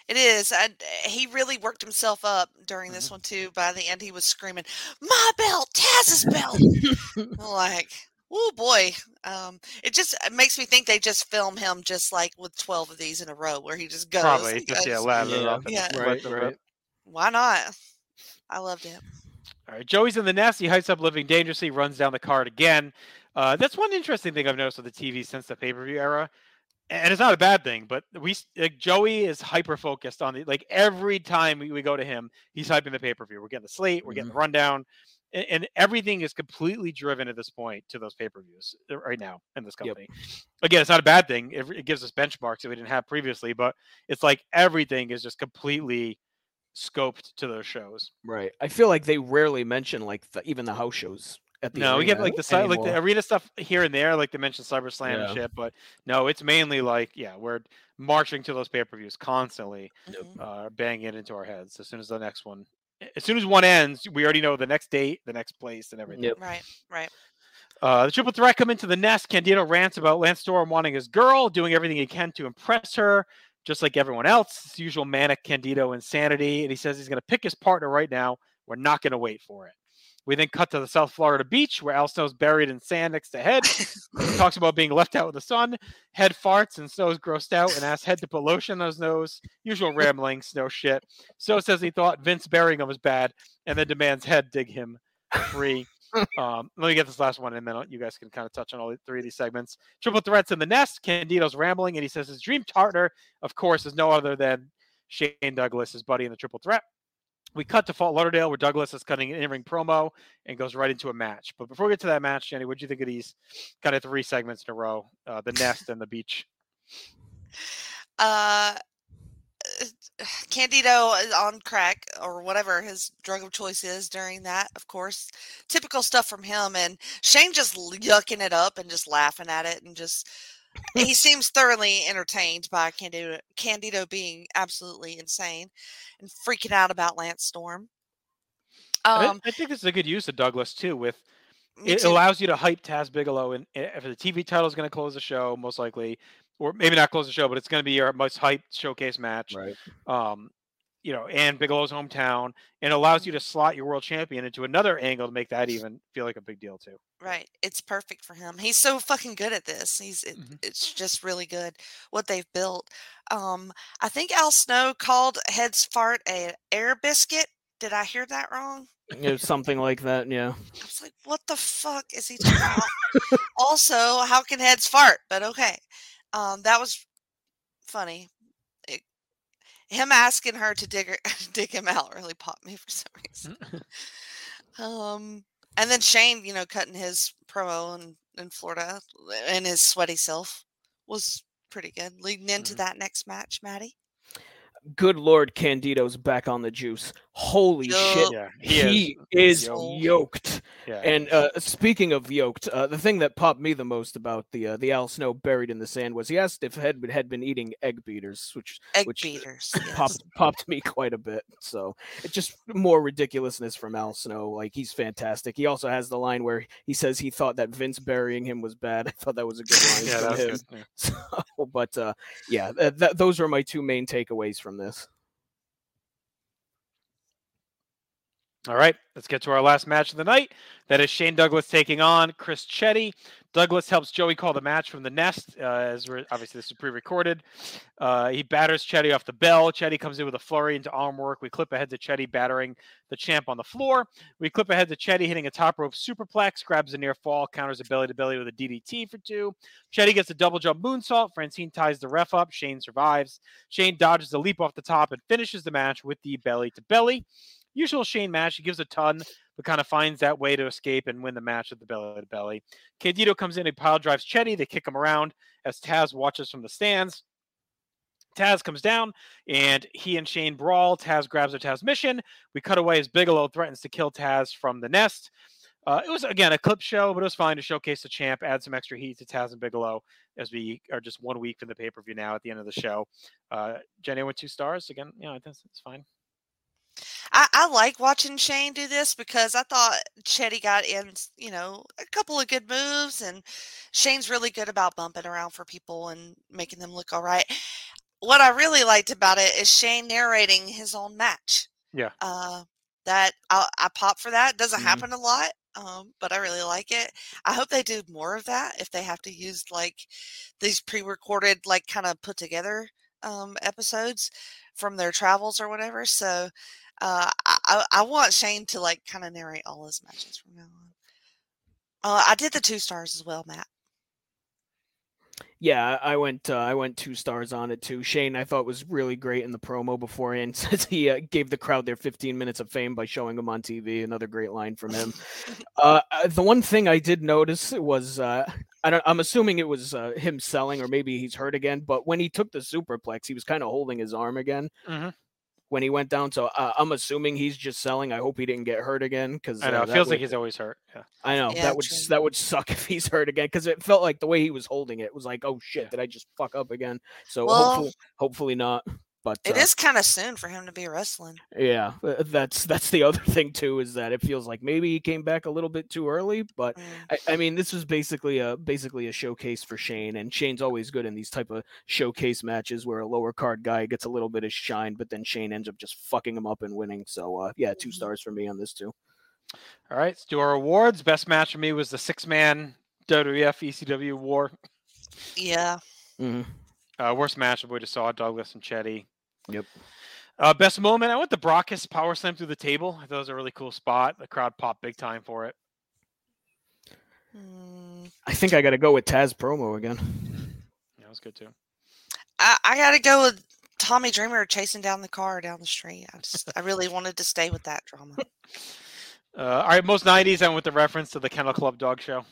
It is. I, he really worked himself up during Mm-hmm. this one too. By the end, he was screaming, "My belt, Taz's belt!" Like, oh boy. Um, it just it makes me think they just film him just like with twelve of these in a row, where he just goes. Probably and just yeah, goes. lather it Yeah. up. Yeah. Right. Right. Why not? I loved it. All right, Joey's in the nest. He hypes up Living Dangerously, runs down the card again. Uh, that's one interesting thing I've noticed with the TV since the pay per view era, and it's not a bad thing. But we like Joey is hyper focused on the like every time we, we go to him, he's hyping the pay per view. We're getting the slate, we're getting the rundown, and, and everything is completely driven at this point to those pay per views right now in this Yep. company. Again, it's not a bad thing. It, it gives us benchmarks that we didn't have previously, but it's like everything is just completely scoped to those shows. Right. I feel like they rarely mention like the, even the house shows at the No, we get arena like the side, like the arena stuff here and there, like they mentioned CyberSlam Yeah. and shit. But no, it's mainly like yeah, we're marching to those pay per views constantly, Mhm. uh, banging it into our heads. As soon as the next one, as soon as one ends, we already know the next date, the next place, and everything. Yep. Right, right. Uh, the triple threat come into the nest. Candido rants about Lance Storm wanting his girl, doing everything he can to impress her, just like everyone else. It's usual manic Candido insanity. And he says he's going to pick his partner right now. We're not going to wait for it. We then cut to the South Florida beach where Al Snow's buried in sand next to Head. He talks about being left out in the sun. Head farts and Snow's grossed out and asks Head to put lotion on his nose. Usual rambling, Snow shit. Snow says he thought Vince burying him was bad and then demands Head dig him free. Um, let me get this last one, and then you guys can kind of touch on all three of these segments. Triple threats in the nest. Candido's rambling, and he says his dream partner, of course, is no other than Shane Douglas, his buddy in the triple threat. We cut to Fort Lauderdale, where Douglas is cutting an in-ring promo and goes right into a match. But before we get to that match, Jenny, what do you think of these kind of three segments in a row? Uh, the nest and the beach. Uh, Candido is on crack or whatever his drug of choice is during that, of course. Typical stuff from him. And Shane just yucking it up and just laughing at it and just he seems thoroughly entertained by Candido, Candido being absolutely insane and freaking out about Lance Storm. Um, I, I, think this is a good use of Douglas too. With it allows you to hype Taz Bigelow, and if the TV title is going to close the show, most likely, or maybe not close the show, but it's going to be our most hyped showcase match. Right. Um, you know, and Bigelow's hometown, and allows you to slot your world champion into another angle to make that even feel like a big deal too. Right. It's perfect for him. He's so fucking good at this. He's it, Mhm. it's just really good what they've built. Um I think Al Snow called Head's fart a air biscuit. Did I hear that wrong? Yeah, something like that. Yeah. I was like, what the fuck is he talking about? also, how can heads fart? But okay. Um that was funny. It, him asking her to dig her, dig him out really popped me for some reason. Um, and then Shane, you know, cutting his promo in, in Florida and his sweaty self was pretty good. Leading into that next match, Maddie. Good Lord, Candido's back on the juice. Holy shit. Yeah, He, he is, Yoked. yoked. Yeah. And uh, speaking of yoked, uh, the thing that popped me the most about the uh, the Al Snow buried in the sand was he asked if Head had been eating egg beaters, which Egg which beaters. popped yes. popped me quite a bit. So it's just more ridiculousness from Al Snow. Like he's fantastic. He also has the line where he says he thought that Vince burying him was bad. I thought that was a good line yeah, from him. good. Yeah. So, but uh, yeah, th- th- those are my two main takeaways from this. All right, let's get to our last match of the night. That is Shane Douglas taking on Chris Chetty. Douglas helps Joey call the match from the nest, uh, as we're obviously this is pre-recorded. Uh, he batters Chetty off the bell. Chetty comes in with a flurry into arm work. We clip ahead to Chetty battering the champ on the floor. We clip ahead to Chetty hitting a top rope superplex, grabs a near fall, counters a belly to belly with a DDT for two. Chetty gets a double jump moonsault. Francine ties the ref up. Shane survives. Shane dodges the leap off the top and finishes the match with the belly to belly usual Shane match. He gives a ton, but kind of finds that way to escape and win the match at the belly to belly. Candido comes in, he pile drives Chetty. They kick him around as Taz watches from the stands. Taz comes down and he and Shane brawl. Taz grabs a Tazmission. We cut away as Bigelow threatens to kill Taz from the nest. Uh, it was again a clip show, but it was fine to showcase the champ, add some extra heat to Taz and Bigelow as we are just one week from the pay per view now at the end of the show. Uh, Jenny went two stars again. Yeah, that's it's fine. I, I like watching Shane do this because I thought Chetty got in, you know, a couple of good moves, and Shane's really good about bumping around for people and making them look all right. What I really liked about it is Shane narrating his own match. Yeah. Uh, that I, I pop for that. Doesn't Mhm. happen a lot, um, but I really like it. I hope they do more of that. If they have to use like these pre-recorded, like kind of put together um, episodes from their travels or whatever. So uh, I, I want Shane to like kind of narrate all his matches from now on. Uh, I did the two stars as well, Matt. Yeah, I went. Uh, I went two stars on it too. Shane, I thought was really great in the promo beforehand. Says he uh, gave the crowd their 15 minutes of fame by showing him on TV. Another great line from him. uh, uh, the one thing I did notice was, uh, I don't. I'm assuming it was uh, him selling, or maybe he's hurt again. But when he took the superplex, he was kind of holding his arm again Mhm. when he went down. So uh, I'm assuming he's just selling. I hope he didn't get hurt again because I know. It feels like he's always hurt. Yeah. I know Yeah, that would true. that would suck if he's hurt again because it felt like the way he was holding it was like, oh shit, Yeah. did I just fuck up again? So Well- hopefully, hopefully not. But It uh, is kind of soon for him to be wrestling. yeah, that's that's the other thing too is that it feels like maybe he came back a little bit too early. But Mm. I, I mean, this was basically a basically a showcase for Shane, and Shane's always good in these type of showcase matches where a lower card guy gets a little bit of shine, but then Shane ends up just fucking him up and winning. So uh, yeah, two Mhm. stars for me on this too. All right, let's do our awards. Best match for me was the six man WWF ECW War. Yeah. Mhm. Uh, worst match we just saw Douglas and Chetty. Yep. Uh, best moment, I went the Brakkus power slam through the table. I thought it was a really cool spot. The crowd popped big time for it. Mm, I think I got to go with Taz promo again. That was good too. I, I got to go with Tommy Dreamer chasing down the car down the street. I just, I really wanted to stay with that drama. Uh, all right, most '90s. I went with the reference to the Kennel Club Dog Show.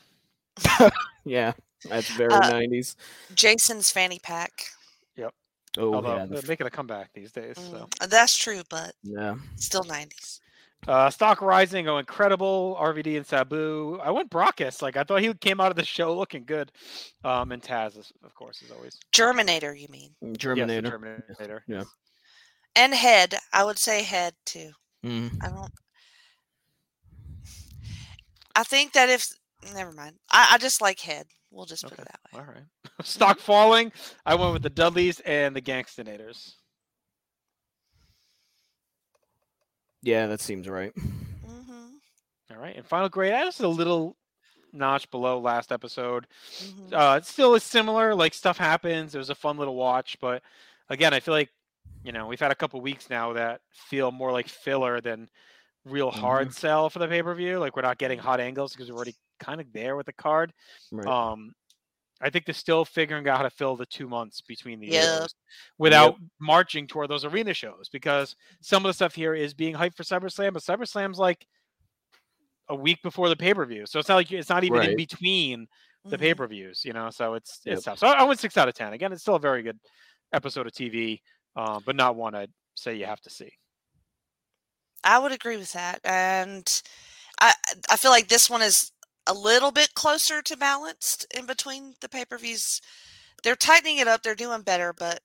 Yeah, that's very Uh, 90s. Jason's fanny pack. Oh, Although yeah. they're the- making a comeback these days. So. Mm, that's true, but yeah. still 90s. Uh, Stock Rising, oh, incredible. RVD and Sabu. I went Brakkus. Like I thought he came out of the show looking good. Um, and Taz, is, of course, as always. Germinator, you mean? Yes, the Terminator. Terminator. Yeah. And head. I would say head too. Mm. I don't. I think that if never mind, I, I just like head. We'll just put Okay. it that way. All right. Stock falling. I went with the Dudleys and the Gangstanators. Yeah, that seems right. hmm All right. And final grade. I was a little notch below last episode. hmm Uh, it still is similar. Like stuff happens. It was a fun little watch, but again, I feel like you know we've had a couple weeks now that feel more like filler than real hard sell for the pay per view. Like we're not getting hot angles because we're already kind of there with the card. Right. Um, I think they're still figuring out how to fill the two months between the shows without marching toward those arena shows because some of the stuff here is being hyped for CyberSlam, but CyberSlam's like a week before the pay per view, so it's not like it's not even in between the Mhm. pay per views, you know. So it's Yep. it's tough. So I I went six out of ten. Again, it's still a very good episode of TV, uh, but not one I'd say you have to see. I would agree with that, and I I feel like this one is a little bit closer to balanced in between the pay per views. They're tightening it up. They're doing better, but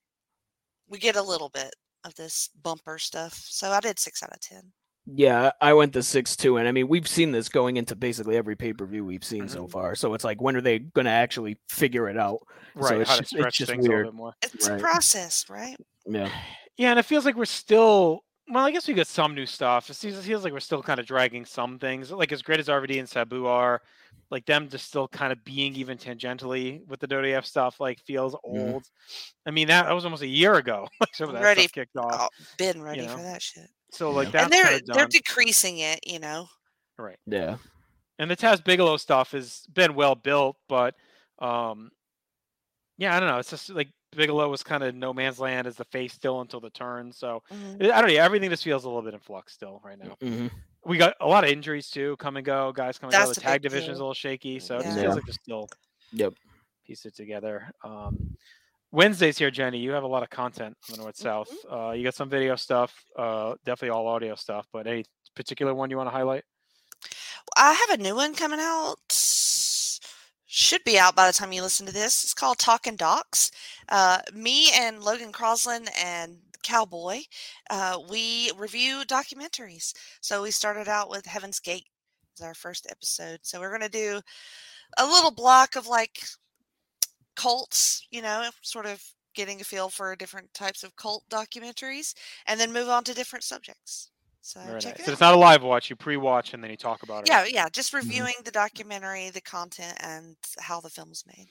we get a little bit of this bumper stuff. So I did six out of ten. Yeah, I went to six two, and I mean we've seen this going into basically every pay per view we've seen Mm-hmm. so far. So it's like when are they going to actually figure it out? Right, So it's how to just, stretch it's just things a weird. little bit more. It's a process, right? Yeah, Yeah, and it feels like we're still. Well, I guess we got some new stuff. It seems, it feels like we're still kind of dragging some things. Like as great as RVD and Sabu are, like them just still kind of being even tangentially with the WF stuff, like feels Mhm. old. I mean, that, that was almost a year ago. Like some of that Ready stuff kicked off. Oh, been ready know, for that shit. So like that's and they're kind of they're decreasing it, you know. right. yeah, And the Taz Bigelow stuff has been well built, but um, yeah, I don't know. It's just like Bigelow was kind of no man's land as the face still until the turn. So Mhm. I don't know. Everything just feels a little bit in flux still right now. hmm We got a lot of injuries too. Come and go, guys come and go. The tag big division is a little shaky, so it just feels like they're still yep. piece it together. Um, Wednesdays here, Jenny. You have a lot of content on the North South. Mm-hmm. Uh, you got some video stuff, uh, definitely all audio stuff. But any particular one you want to highlight? I have a new one coming out. Should be out by the time you listen to this. It's called Talking Docs. Uh, me and Logan Croslin and Cowboy, uh, we review documentaries. So we started out with Heaven's Gate as our first episode. So we're going to do a little block of like cults, you know, sort of getting a feel for different types of cult documentaries, and then move on to different subjects. So Very check nice. it So it's not a live watch. You pre-watch and then you talk about it. Yeah, yeah, just reviewing the documentary, the content, and how the film's made.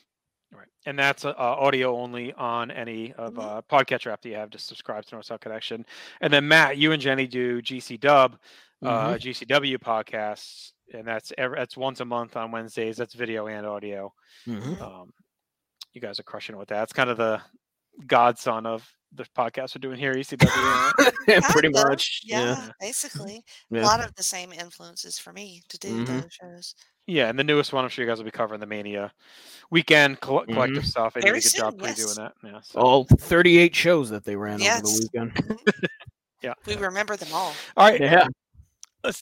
Right. And that's uh, uh, audio only on any of Mhm. uh, podcatcher app that you have. Just subscribe to North South Connection. And then Matt, you and Jenny do GC Dub, uh, GCW podcasts, and that's every, that's once a month on Wednesdays. That's video and audio. hmm Um, you guys are crushing it with that. It's kind of the godson of the podcast we're doing here, ECW. right? Pretty Kinda, much. Yeah, Yeah. basically. Yeah. A lot of the same influences for me to do Mhm. those shows. yeah, and the newest one, I'm sure you guys will be covering the Mania weekend coll- collective stuff. They did a Very good job soon, yes. previewing that. Yeah. So. All 38 shows that they ran over the weekend. yeah. We remember them all. All right. Yeah. let's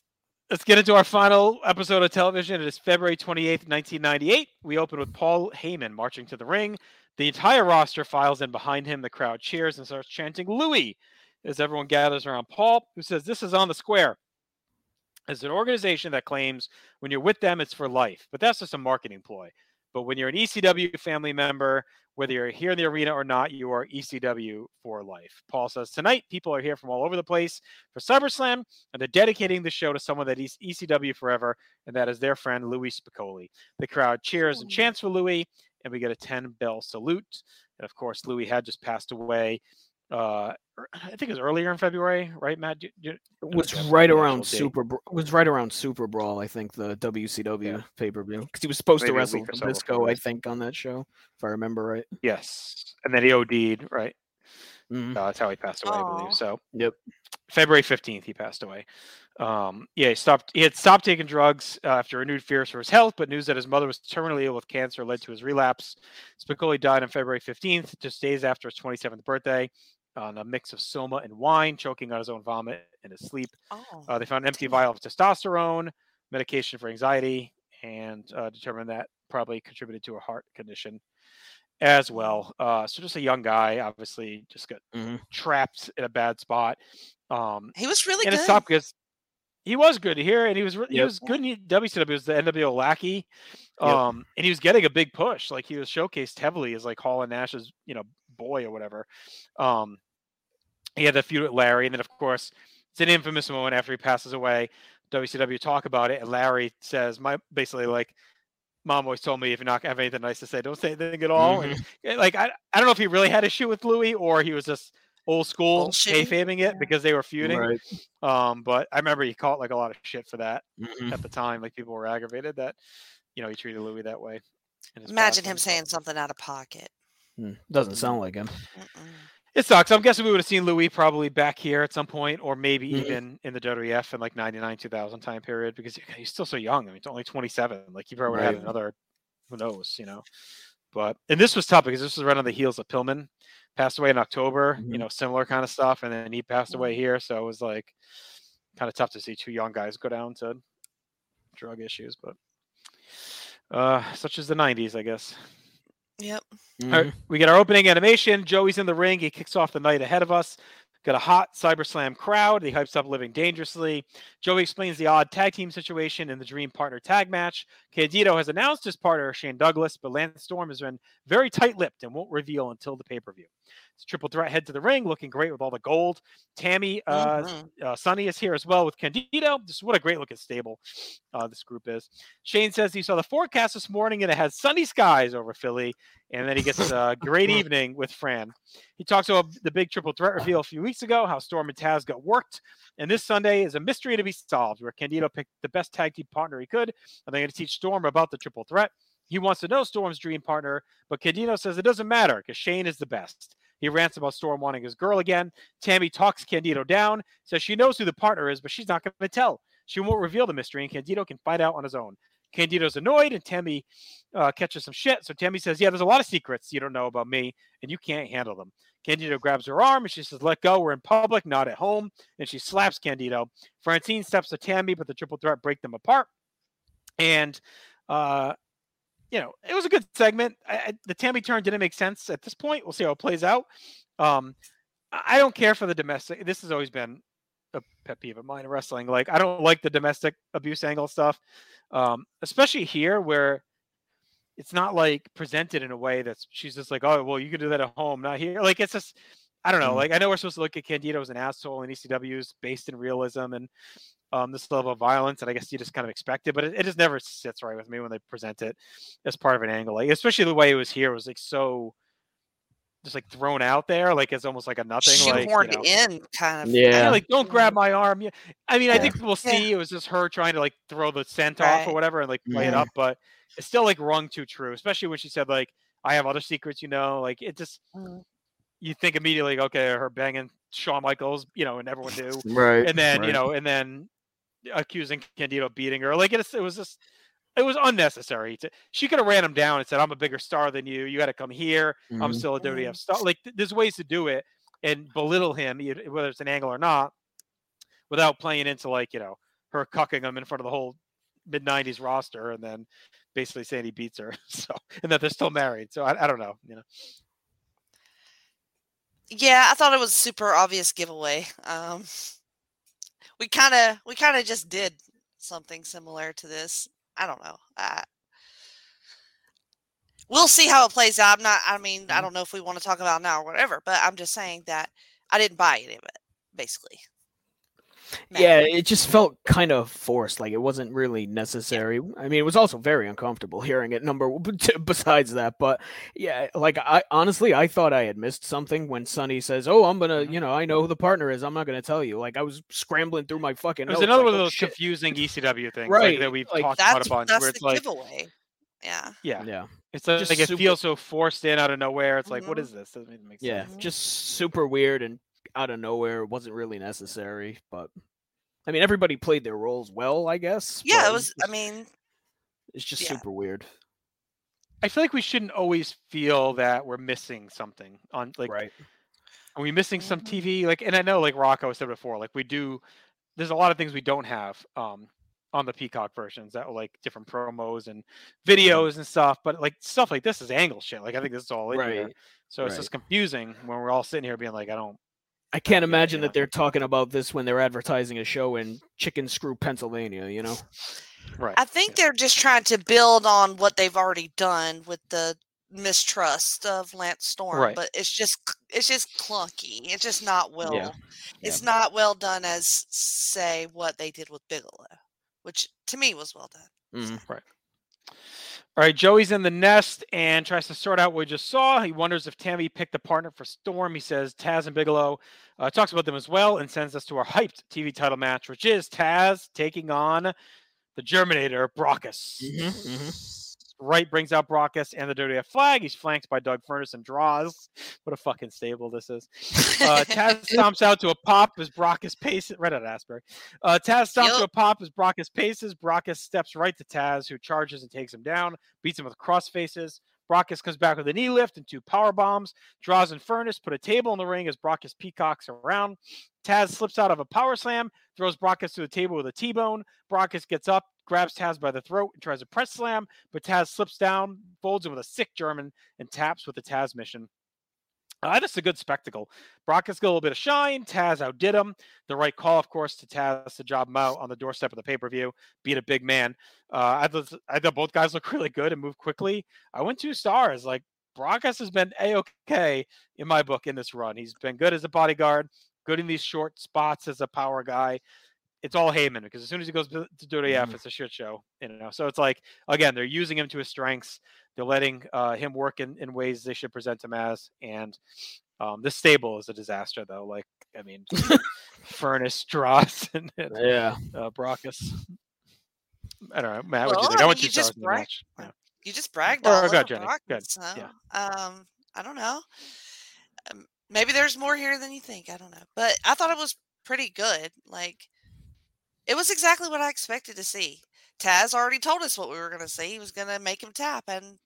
let's get into our final episode of television. It is February 28th, 1998. We open with Paul Heyman marching to the ring. The entire roster files in behind him. The crowd cheers and starts chanting Louie as everyone gathers around Paul, who says, This is on the square. As an organization that claims when you're with them, it's for life. But that's just a marketing ploy. But when you're an ECW family member, whether you're here in the arena or not, you are ECW for life. Paul says tonight, people are here from all over the place for CyberSlam, and they're dedicating the show to someone that is ECW forever, and that is their friend Louie Spicolli. The crowd cheers and chants for Louie, and we get a 10 bell salute. And of course, Louie had just passed away Uh, er, I think it was earlier in February, right, Matt? It was know if you right around. Super. Br- It was right around Super Brawl, I think, the WCW pay per view, because he was supposed Maybe to wrestle week or so before Zbyszko, I think, on that show, if I remember right. Yes, and then he OD'd, right? Mhm. Uh, that's how he passed away, I believe. So Yep. February fifteenth, he passed away. Um, yeah, he stopped. He had stopped taking drugs uh, after renewed fears for his health, but news that his mother was terminally ill with cancer led to his relapse. Spicolli died on February fifteenth, just days after his twenty seventh birthday, on a mix of soma and wine, choking on his own vomit in his sleep. Oh, Uh, they found an empty vial of testosterone, medication for anxiety, and uh, determined that probably contributed to a heart condition as well. Uh, so just a young guy, obviously, just got Mhm. trapped in a bad spot. Um, he was really and good. it's tough because he was good here, and he was he Yep. was good in WCW. He was the NWO lackey, Yep. um, and he was getting a big push. Like he was showcased heavily as like Hall and Nash's you know boy or whatever. Um, he had the feud with Larry, and then of course it's an infamous moment after he passes away. WCW talk about it, and Larry says, "My basically like." Mom always told me if you're not have anything nice to say, don't say anything at all. And eh, like I, I don't know if he really had a shoot with Louie or he was just old school Bullshitting? kayfabing it because they were feuding. Right. Um, but I remember he caught like a lot of shit for that Mhm. at the time. Like people were aggravated that you know he treated Louie that way. Imagine him saying something out of pocket. Mm, Doesn't sound like him. Mm-mm. It sucks. I'm guessing we would have seen Louie probably back here at some point, or maybe Mhm. even in the WWF in like 99, 2000 time period because he's still so young. I mean, he's only 27. Like he probably would have Right. had another, who knows, you know. But and this was tough because this was right on the heels of Pillman passed away in October. You Mhm. know, similar kind of stuff, and then he passed away here, so it was like kind of tough to see two young guys go down to drug issues. But uh, such as the 90s, I guess. Yep. All right, we get our opening animation. Joey's in the ring. He kicks off the night ahead of us. Got a hot Cyber Slam crowd. He hypes up Living Dangerously. Joey explains the odd tag team situation in the Dream Partner tag match. Candido has announced his partner, Shane Douglas, but Lance Storm has been very tight lipped and won't reveal until the pay per view. It's a triple threat head to the ring, looking great with all the gold. Tammy, uh, Mhm. uh, Sunny is here as well with Candido. Just what a great looking stable uh, this group is. Shane says he saw the forecast this morning and it has sunny skies over Philly. And then he gets a great evening with Fran. He talks about the big triple threat reveal a few weeks ago, how Storm and Taz got worked. And this Sunday is a mystery to be solved, where Candido picked the best tag team partner he could. And they're going to teach Storm about the triple threat. He wants to know Storm's dream partner, but Candido says it doesn't matter because Shane is the best. He rants about Storm wanting his girl again. Tammy talks Candido down, says she knows who the partner is, but she's not going to tell. She won't reveal the mystery, and Candido can find out on his own. Candido's annoyed, and Tammy uh, catches some shit. So Tammy says, "Yeah, there's a lot of secrets you don't know about me, and you can't handle them." Candido grabs her arm, and she says, "Let go. We're in public, not at home." And she slaps Candido. Francine steps to Tammy, but the triple threat break them apart. And uh, you know, it was a good segment. I, I, the Tammy turn didn't make sense at this point. We'll see how it plays out. Um, I don't care for the domestic. This has always been a pet peeve of mine in wrestling. Like, I don't like the domestic abuse angle stuff, um, especially here where it's not like presented in a way that's she's just like, oh, well, you can do that at home, not here. Like, it's just, I don't know. Mhm. Like, I know we're supposed to look at Candido as an asshole and ECW's based in realism and um, this level of violence, and I guess you just kind of expect it, but it, it just never sits right with me when they present it as part of an angle. Like, especially the way it was here was like so just like thrown out there, like it's almost like a nothing. Like, you know, in, kind of. Yeah. yeah, like don't grab my arm. Yeah, I mean, I think we'll Yeah. see. It was just her trying to like throw the scent off or whatever and like play it up, but it's still like rung too true. Especially when she said like, "I have other secrets," you know. Like it just Mm. You think immediately, okay, her banging Shawn Michaels, you know, and everyone knew, Right. and then you know, and then accusing Candido of beating her. Like it's it was just. It was unnecessary. To, she could have ran him down and said, "I'm a bigger star than you. You got to come here. I'm Mhm. still a. WWF star." Like th- there's ways to do it and belittle him, whether it's an angle or not, without playing into like you know her cucking him in front of the whole mid '90s roster, and then basically saying he beats her. So and that they're still married. So I, I don't know. You know, Yeah, I thought it was a super obvious giveaway. Um, we kind of we kind of just did something similar to this. I don't know. Uh, we'll see how it plays out. I'm not. I mean, I Mhm. don't know if we want to talk about it now or whatever. But I'm just saying that I didn't buy any of it. Basically, Yeah, it just felt kind of forced. Like it wasn't really necessary. I mean, it was also very uncomfortable hearing it. Number besides that, but yeah, like I honestly, I thought I had missed something when Sunny says, "Oh, I'm gonna, Mm-hmm. you know, I know who the partner is. I'm not gonna tell you." Like I was scrambling through my fucking. It was another like, one of "Oh, those shit." confusing ECW things, Right, Like, that we've like, talked about a bunch, that's where it's like, giveaway. Yeah. yeah, Yeah, it's like, Just like it feels so forced in out of nowhere. It's like, what Mhm. is this? Doesn't make yeah, sense. just super weird and out of nowhere. It wasn't really necessary, but I mean, everybody played their roles well, I guess. Yeah, it was. I mean, it's just yeah. super weird. I feel like we shouldn't always feel that we're missing something on like right. are we missing some Mhm. TV? Like, and I know, like Rocco said before, like we do. There's a lot of things we don't have um, on the Peacock versions that are like different promos and videos and stuff. But like stuff like this is angle shit. Like I think this is all in here. Right. So it's right. just confusing when we're all sitting here being like, I don't. I can't imagine yeah. that they're talking about this when they're advertising a show in Chicken Screw, Pennsylvania. You know? Right. I think they're just trying to build on what they've already done with the mistrust of Lance Storm, Right. but it's just it's just clunky. It's just not well. Yeah. It's not well done as say what they did with Bigelow, which to me was well done. Mhm. All right, Joey's in the nest and tries to sort out what we just saw. He wonders if Tammy picked a partner for Storm. He says Taz and Bigelow uh, talks about them as well and sends us to our hyped TV title match, which is Taz taking on the Germinator, Brakkus. Mhm, Wright brings out Brakkus and the WWF flag. He's flanked by Doug Furnas and Dross. What a fucking stable this is. Uh, Taz stomps out to a pop as Brakkus paces. Right out of Asbury. Uh, Taz stomps to a pop as Brakkus paces. Brakkus steps right to Taz, who charges and takes him down, beats him with cross faces. Brakkus comes back with a knee lift and two power bombs. Dross and Furnas put a table in the ring as Brakkus peacocks around. Taz slips out of a power slam, throws Brakkus to the table with a T-bone. Brakkus gets up, grabs Taz by the throat, and tries to press slam, but Taz slips down, folds him with a sick German, and taps with the Tazmission. Uh, that's a good spectacle. Brakkus got a little bit of shine. Taz outdid him. The right call, of course, to Taz to job him out on the doorstep of the pay per view, beat a big man. Uh, I, thought, I thought both guys look really good and move quickly. I went two stars. Like, Brock has been a okay in my book in this run. He's been good as a bodyguard, good in these short spots as a power guy. It's all Heyman because as soon as he goes to to WWF, it's a shit show. You know, so it's like again, they're using him to his strengths. They're letting uh, him work in, in ways they should present him as. And um, this stable is a disaster, though. Like, I mean, Furnas, Dross, and, and Yeah. uh, Brakkus. I don't know, Matt. What do you think? I I mean, went two you just stars in bra- match. Yeah. You just bragged Or- all or Jenny. Brock, Good. So, Yeah. um, I don't know. Um, maybe there's more here than you think. I don't know, but I thought it was pretty good. Like, it was exactly what I expected to see. Taz already told us what we were going to see. He was going to make him tap, and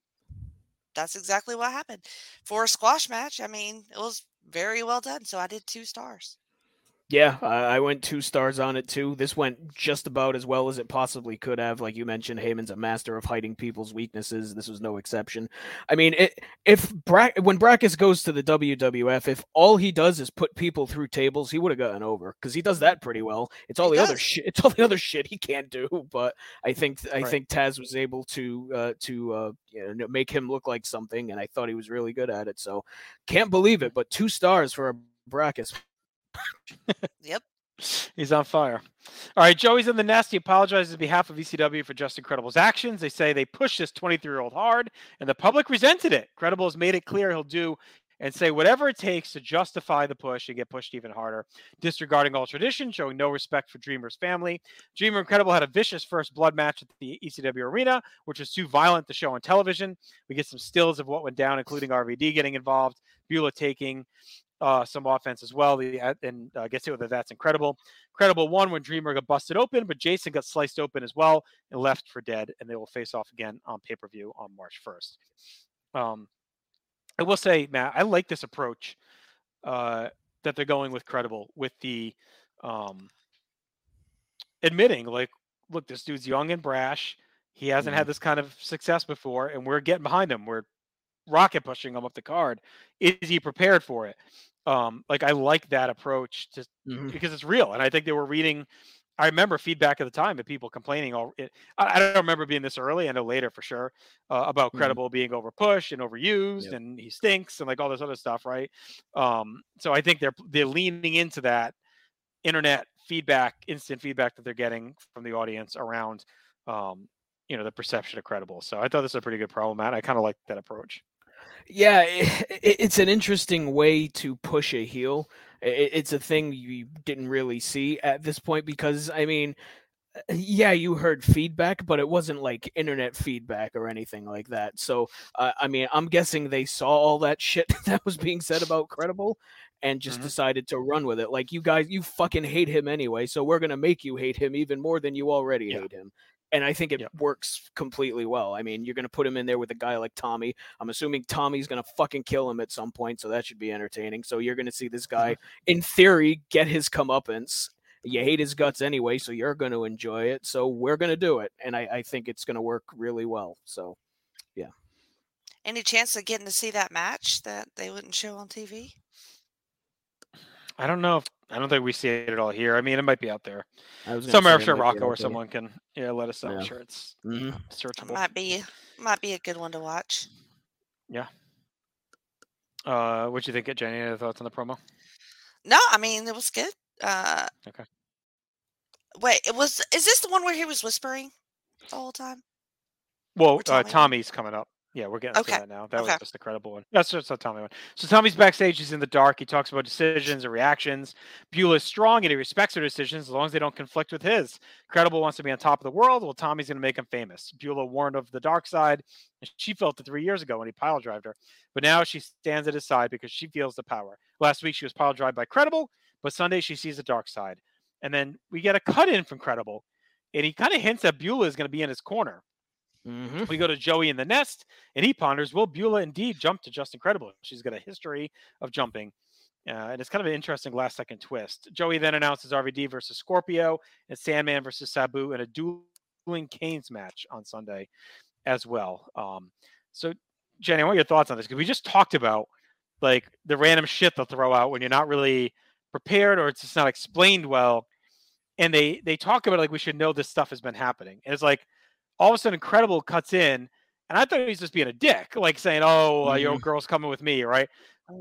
that's exactly what happened. For a squash match, I mean, it was very well done. So I did two stars. Yeah, I, I went two stars on it too. This went just about as well as it possibly could have. Like you mentioned, Heyman's a master of hiding people's weaknesses. This was no exception. I mean, it, if Bra- when Brakkus goes to the WWF, if all he does is put people through tables, he would have gotten over because he does that pretty well. It's all He the other shit. It's all the other shit he can't do. But I think I Right. think Taz was able to uh, to uh, you know, make him look like something, and I thought he was really good at it. So can't believe it. But two stars for a Brakkus. Yep. He's on fire. All right, Joey's in the nest. He apologizes on behalf of ECW for Justin Credible's actions. They say they pushed this 23 year old hard, and the public resented it. Credible has made it clear he'll do and say whatever it takes to justify the push and get pushed even harder, disregarding all tradition, showing no respect for Dreamer's family. Dreamer Incredible had a vicious first blood match at the ECW arena, which was too violent to show on television. We get some stills of what went down, including RVD getting involved, Beulah taking uh, some offense as well. The, uh, and uh, gets hit with a that's incredible. Incredible one when Dreamer got busted open, but Jason got sliced open as well and left for dead. And they will face off again on pay per view on March 1st. Um, I will say, Matt, I like this approach uh, that they're going with credible with the um, admitting, like, look, this dude's young and brash. He hasn't had this kind of success before, and we're getting behind him. We're rocket pushing him up the card. Is he prepared for it? Um, like I like that approach to Mhm. because it's real, and I think they were reading. I remember feedback at the time of people complaining. All it, I, I don't remember being this early. I know later for sure uh, about Mhm. credible being over pushed and overused, Yep. and he stinks and like all this other stuff, right? Um, so I think they're they're leaning into that internet feedback, instant feedback that they're getting from the audience around, um, you know, the perception of credible. So I thought this was a pretty good problem, Matt. I kind of like that approach. Yeah, it, it's an interesting way to push a heel. It's a thing you didn't really see at this point because, I mean, uh, yeah, you heard feedback, but it wasn't like internet feedback or anything like that. So, uh, I mean, I'm guessing they saw all that shit that was being said about Credible and just Mhm. decided to run with it. Like, you guys, you fucking hate him anyway, so we're going to make you hate him even more than you already Yeah. hate him. And I think it Yeah. works completely well. I mean, you're going to put him in there with a guy like Tommy. I'm assuming Tommy's going to fucking kill him at some point, so that should be entertaining. So you're going to see this guy, mm-hmm. in theory, get his comeuppance. You hate his guts anyway, so you're going to enjoy it. So we're going to do it. And I, I think it's going to work really well. So, yeah. Any chance of getting to see that match that they wouldn't show on TV? I don't know if I don't think we see it at all here. I mean, it might be out there I was gonna somewhere. I'm sure Rocco or someone can yeah let us know. I'm sure it's Mhm. searchable. Might be might be a good one to watch. Yeah. Uh, what do you think, Jenny? Any thoughts on the promo? No, I mean it was good. Uh, Okay. wait, it was. Is this the one where he was whispering the whole time? Well, Or uh, Tommy's coming up. Yeah, we're getting Okay, to that now. That okay. was just the credible one. That's just a Tommy one. So Tommy's backstage. He's in the dark. He talks about decisions and reactions. Beulah is strong and he respects her decisions as long as they don't conflict with his. Credible wants to be on top of the world. Well, Tommy's going to make him famous. Beulah warned of the dark side. and She felt it three years ago when he pile drived her. But now she stands at his side because she feels the power. Last week she was pile drived by Credible, but Sunday she sees the dark side. And then we get a cut in from Credible, and he kind of hints that Beulah is going to be in his corner. Mhm. We go to Joey in the nest, and he ponders, will Beulah indeed jump to Justin Credible? She's got a history of jumping. Uh, and it's kind of an interesting last second twist. Joey then announces RVD versus Scorpio and Sandman versus Sabu in a dueling Canes match on Sunday as well. Um, so, Jenny, what are your thoughts on this because we just talked about like the random shit they'll throw out when you're not really prepared or it's just not explained well. And they they talk about like we should know this stuff has been happening. And it's like all of a sudden Incredible cuts in, and I thought he was just being a dick, like saying, "Oh, uh, your girl's coming with me," right?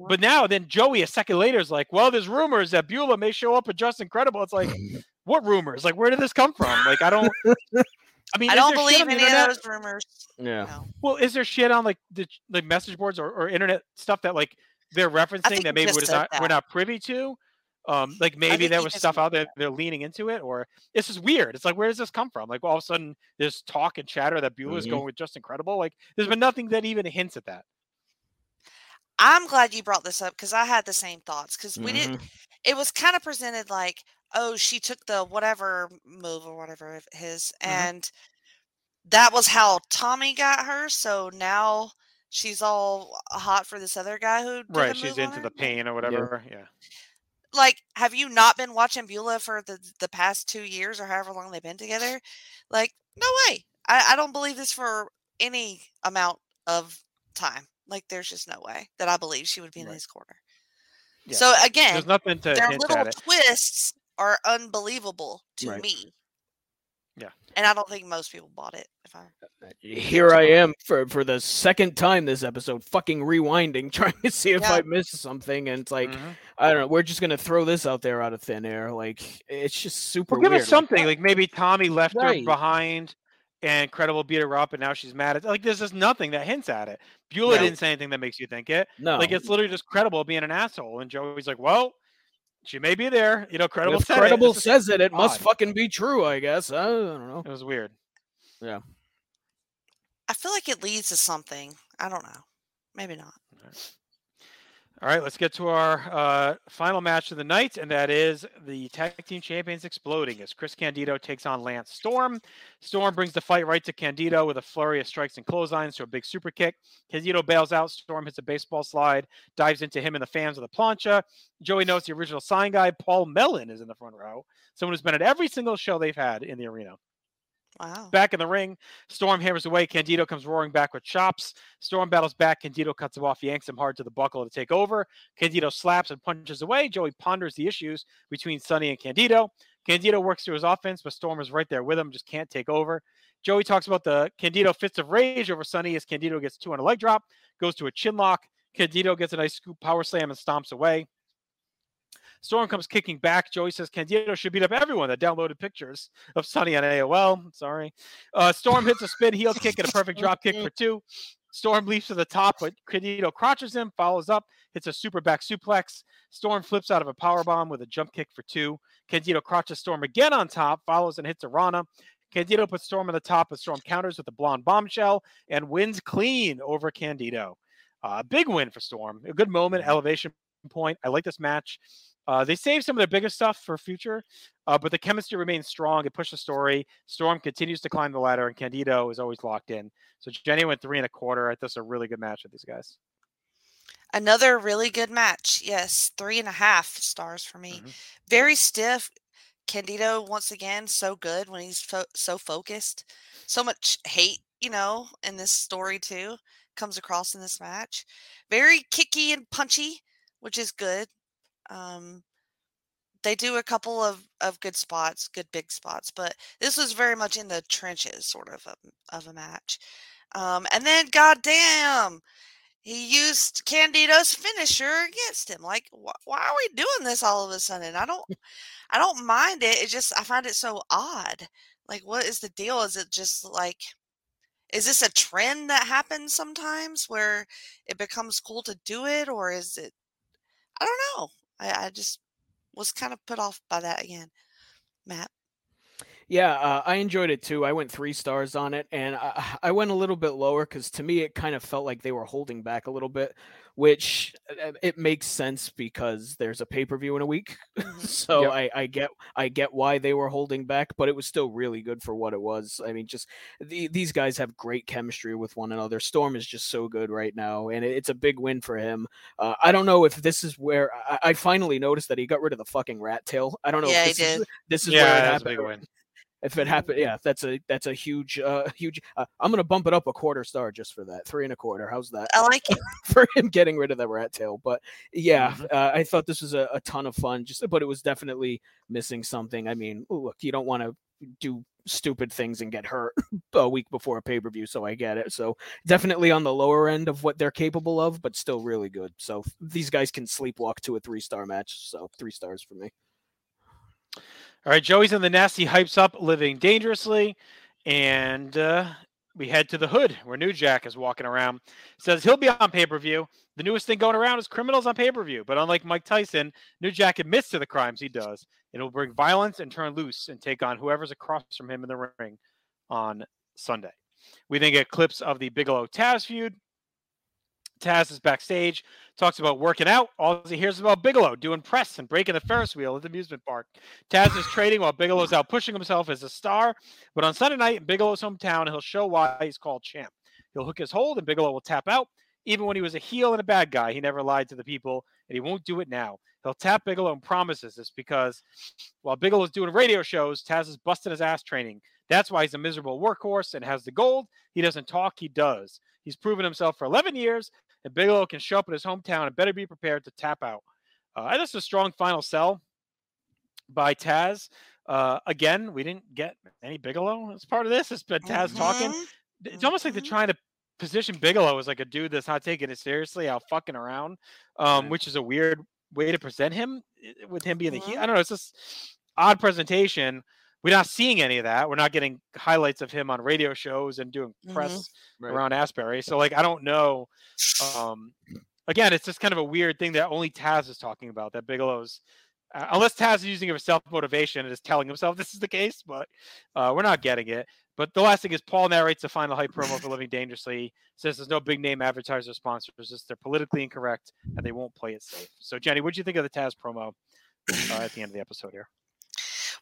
But now, then Joey a second later is like, "Well, there's rumors that Beulah may show up at Justin Credible." It's like, what rumors? Like, where did this come from? Like, I don't. I mean, I don't believe any internet? of those rumors. Yeah. No. Well, is there shit on like the like message boards or, or internet stuff that like they're referencing that maybe we're, said not, we're not privy to? Um, like maybe there was stuff out there they're leaning into it, or it's just weird. It's like where does this come from? Like all of a sudden there's talk and chatter that Beulah's Mhm. going with Justin Credible. Like there's been nothing that even hints at that. I'm glad you brought this up because I had the same thoughts because we didn't. Mhm. It was kind of presented like, oh, she took the whatever move or whatever of his, Mhm. and that was how Tommy got her. So now she's all hot for this other guy who did Right. the She's on into her? the pain or whatever. Yeah. Like have you not been watching Beulah for the the past two years or however long they've been together? Like, no way. I, I don't believe this for any amount of time. Like, there's just no way that I believe she would be in Right. his corner. Yeah. So again, There's nothing to their little twists are unbelievable to Right. me. Yeah. And I don't think most people bought it. If I Here I am for for the second time this episode, fucking rewinding, trying to see if Yeah. I missed something, and it's like Mhm. I don't know. We're just gonna throw this out there out of thin air. Like it's just super Well, give us something. Like maybe Tommy left her behind and Credible beat her up and now she's mad at like there's just nothing that hints at it. Beulah No. didn't say anything that makes you think it. no, Like it's literally just credible being an asshole. And Joey's like, Well, she may be there. You know, credible if said credible it. Says it, it must fucking be true. I guess. I don't know. It was weird. Yeah. I feel like it leads to something. I don't know. Maybe not. All right, let's get to our uh, final match of the night, and that is the tag team champions exploding as Chris Candido takes on Lance Storm. Storm brings the fight right to Candido with a flurry of strikes and clotheslines to a big super kick. Candido bails out. Storm hits a baseball slide, dives into him and the fans with a plancha. Joey notes the original sign guy, Paul Mellon, is in the front row. Someone who's been at every single show they've had in the arena. Wow. Back in the ring, Storm hammers away. Candido comes roaring back with chops. Storm battles back. Candido cuts him off, yanks him hard to the buckle to take over. Candido slaps and punches away. Joey ponders the issues between Sunny and Candido. Candido works through his offense, but Storm is right there with him, just can't take over. Joey talks about the Candido fits of rage over Sunny as Candido gets two on a leg drop, goes to a chin lock. Candido gets a nice scoop power slam and stomps away. Storm comes kicking back. Joey says Candido should beat up everyone that downloaded pictures of Sunny on AOL. Sorry. Uh, Storm hits a spin heel kick and a perfect drop kick for two. Storm leaps to the top, but Candido crotches him, follows up, hits a super back suplex. Storm flips out of a power bomb with a jump kick for two. Candido crotches Storm again on top, follows and hits a Rana. Candido puts Storm on the top, but Storm counters with a blonde bombshell and wins clean over Candido. A uh, big win for Storm. A good moment, elevation point. I like this match. Uh, they saved some of their biggest stuff for future, uh, but the chemistry remains strong. It pushed the story. Storm continues to climb the ladder, and Candido is always locked in. So Jenny went three and a quarter. I thought this a really good match with these guys. Another really good match. Yes, three and a half stars for me. Mm-hmm. Very stiff. Candido once again so good when he's fo- so focused. So much hate, you know, in this story too comes across in this match. Very kicky and punchy, which is good. Um, they do a couple of, of good spots, good big spots, but this was very much in the trenches, sort of a, of a match. Um, and then, goddamn, he used Candido's finisher against him. Like, wh- why are we doing this all of a sudden? I don't, I don't mind it. It just I find it so odd. Like, what is the deal? Is it just like, is this a trend that happens sometimes where it becomes cool to do it, or is it? I don't know. I, I just was kind of put off by that again, Matt. Yeah, uh, I enjoyed it too. I went three stars on it, and I, I went a little bit lower because to me it kind of felt like they were holding back a little bit, which uh, it makes sense because there's a pay per view in a week, mm-hmm. so yep. I, I get I get why they were holding back, but it was still really good for what it was. I mean, just the, these guys have great chemistry with one another. Storm is just so good right now, and it, it's a big win for him. Uh, I don't know if this is where I, I, finally noticed that he got rid of the fucking rat tail. I don't know. Yeah, if this he did. Is, this is yeah, where it happened. Happened. a big win if it happened, yeah, that's a that's a huge, uh, huge. Uh, I'm gonna bump it up a quarter star just for that, three and a quarter. How's that? I like it for him getting rid of the rat tail. But yeah, Mm-hmm. uh, I thought this was a, a ton of fun. Just, but it was definitely missing something. I mean, look, you don't want to do stupid things and get hurt a week before a pay per view. So I get it. So definitely on the lower end of what they're capable of, but still really good. So these guys can sleepwalk to a three star match. So three stars for me. All right, Joey's in the nest. He hypes up living dangerously, and uh, we head to the hood where New Jack is walking around. Says he'll be on pay per view. The newest thing going around is criminals on pay per view. But unlike Mike Tyson, New Jack admits to the crimes he does, and will bring violence and turn loose and take on whoever's across from him in the ring on Sunday. We then get clips of the Bigelow Taz feud. Taz is backstage, talks about working out. All he hears about Bigelow doing press and breaking the Ferris wheel at the amusement park. Taz is trading while Bigelow's out pushing himself as a star. But on Sunday night in Bigelow's hometown, he'll show why he's called champ. He'll hook his hold and Bigelow will tap out. Even when he was a heel and a bad guy, he never lied to the people, and he won't do it now. He'll tap Bigelow and promises this because while Bigelow's doing radio shows, Taz is busting his ass training. That's why he's a miserable workhorse and has the gold. He doesn't talk, he does. He's proven himself for 11 years, and Bigelow can show up in his hometown and better be prepared to tap out. Uh, that's a strong final sell by Taz. Uh, again, we didn't get any Bigelow as part of this. It's been Taz mm-hmm. talking. It's almost like they're trying to position Bigelow as like a dude that's not taking it seriously, out fucking around, um, which is a weird way to present him with him being mm-hmm. the he- I don't know. It's just odd presentation. We're not seeing any of that. We're not getting highlights of him on radio shows and doing press mm-hmm. right. around Asbury. So like I don't know. Um, again, it's just kind of a weird thing that only Taz is talking about. That Bigelow's uh, unless Taz is using it for self motivation and is telling himself this is the case, but uh, we're not getting it. But the last thing is Paul narrates the final hype promo for Living Dangerously. Says there's no big name advertiser sponsors. Just they're politically incorrect and they won't play it safe. So Jenny, what do you think of the Taz promo uh, at the end of the episode here?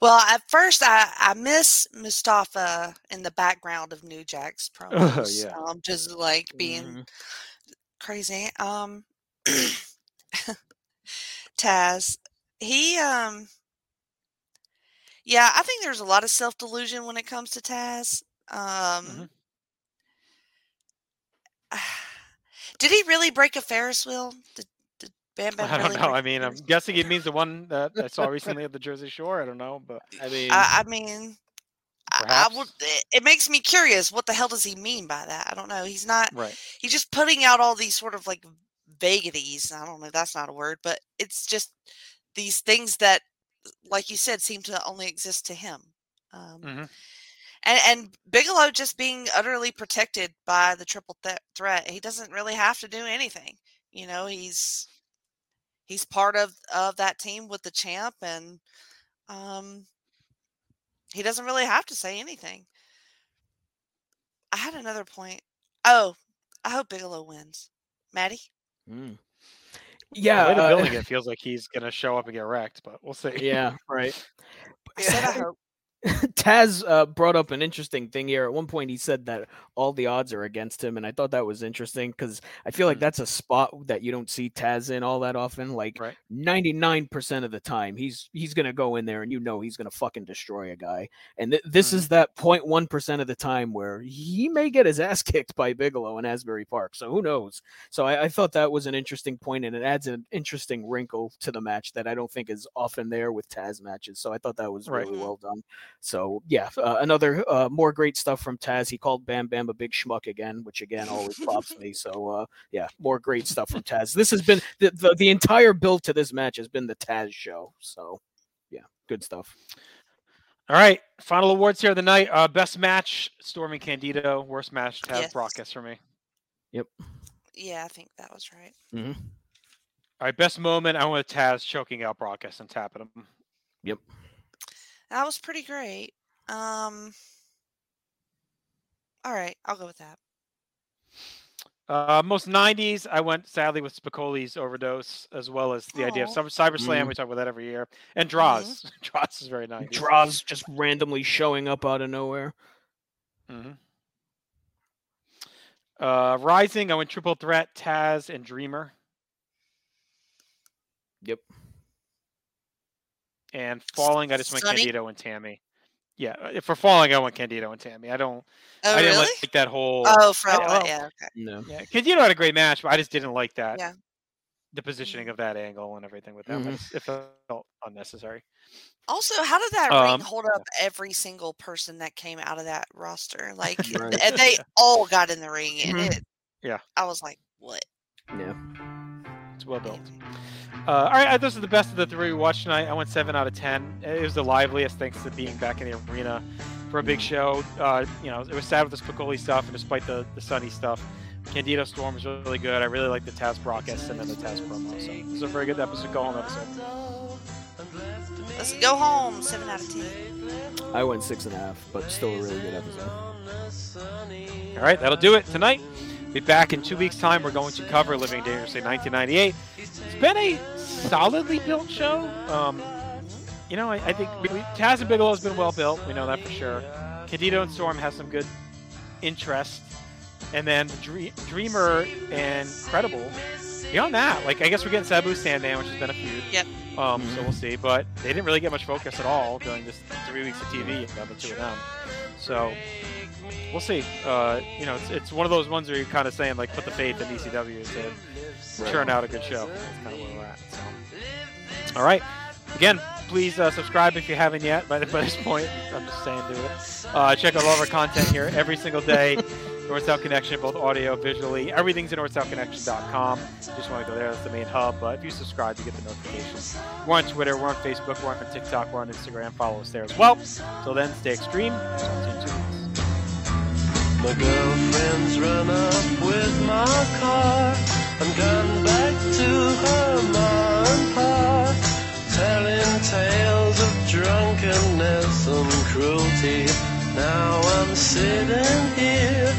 Well, at first, I, I miss Mustafa in the background of New Jack's promos. yeah. um, just like being Mhm. crazy. Um, Taz, he, um, yeah, I think there's a lot of self delusion when it comes to Taz. Um, Mhm. did he really break a Ferris wheel? Did Bam Bam I don't really know. I mean, I'm guessing it means the one that I saw recently at the Jersey Shore. I don't know, but I mean, I, I mean, I, I would. It, makes me curious. What the hell does he mean by that? I don't know. He's not. right. He's just putting out all these sort of like vagaries. I don't know. That's not a word, but it's just these things that, like you said, seem to only exist to him. Um, Mhm. and and Bigelow just being utterly protected by the triple th- threat. He doesn't really have to do anything. You know, he's he's part of of that team with the champ, and um, he doesn't really have to say anything. I had another point. Oh, I hope Bigelow wins. Maddie, Mm. The Yeah, way uh, building it feels like he's gonna show up and get wrecked, but we'll see. yeah, right. I said I hope. Taz uh, brought up an interesting thing here. At one point, he said that all the odds are against him, and I thought that was interesting because I feel like Mm. that's a spot that you don't see Taz in all that often. Like ninety nine percent of the time, he's he's gonna go in there, and you know he's gonna fucking destroy a guy. And th- this Mhm. is that 0.1 percent of the time where he may get his ass kicked by Bigelow in Asbury Park. So who knows? So I, I thought that was an interesting point, and it adds an interesting wrinkle to the match that I don't think is often there with Taz matches. So I thought that was Right. really well done. So yeah, uh, another uh, more great stuff from Taz. He called Bam Bam a big schmuck again, which again always pops me. So uh, yeah, more great stuff from Taz. This has been the, the the entire build to this match has been the Taz show. So yeah, good stuff. All right, final awards here of the night. Uh, best match: Stormy Candido. Worst match: Taz Yes. Brakkus for me. Yep. Yeah, I think that was right. Mm-hmm. All right, best moment: I want with Taz choking out Brakkus and tapping him. Yep. That was pretty great. Um. All right, I'll go with that. Uh, most '90s, I went sadly with Spicolli's overdose, as well as the idea of Cyber, CyberSlam. Mhm. We talk about that every year, and Dross. Dross is very '90s. Dross just randomly showing up out of nowhere. Mhm. Uh, Rising, I went Triple Threat, Taz, and Dreamer. Yep. And Falling, I just went Sunny? Candido and Tammy. Yeah, uh, for Falling, I went Candido and Tammy. I don't. Oh, I didn't really? like that whole. Oh, for I- all oh, yeah. Okay. No. Yeah, Candido had a great match, but I just didn't like that. Yeah. The positioning of that angle and everything with them. I Mhm. just- It felt unnecessary. Also, how did that Um, ring hold up every single person that came out of that roster? Like, Right. and they all got in the ring, and Mhm. it. Yeah. I was like, what? Yeah. It's well built. Uh, all right, uh, those are the best of the three we watched tonight. I went seven out of ten. It was the liveliest thanks to being back in the arena for a big show. Uh, you know, it was sad with the Spicolli stuff, and despite the the Sunny stuff, Candido Storm was really good. I really like the Taz Brakkus and then the Taz promo. So it was a very good episode. Go home episode. Let's go home. Seven out of ten. I went six and a half, but still a really good episode. All right, that'll do it tonight. Be back in two weeks' time. We're going to cover Living Dangerously 1998. It's been a solidly built show. Um, you know, I, I think we, Taz and Bigelow has been well built. We know that for sure. Candido and Storm has some good interest, and then Dre- Dreamer and Credible. Beyond that, like I guess we're getting Sabu Sandman, which has been a feud. Yep. Um, so we'll see. But they didn't really get much focus at all during this three weeks of TV about the two of them. So we'll see. Uh, you know, it's, it's one of those ones where you're kind of saying like put the faith in ECW to churn out a good show. That's kind of where we're at. So. All right. Again, please uh, subscribe if you haven't yet. By, by this point, I'm just saying do it. Uh, check out all of our content here every single day. North South Connection, both audio, visually. Everything's at northsouthconnection.com. Just want to go there. That's the main hub. But if you subscribe, you get the notifications. We're on Twitter. We're on Facebook. We're on TikTok. We're on Instagram. Follow us there as well. Till then, stay extreme. My girlfriend's run up with my car. Back to her telling tales of drunkenness and cruelty. Now I'm sitting here,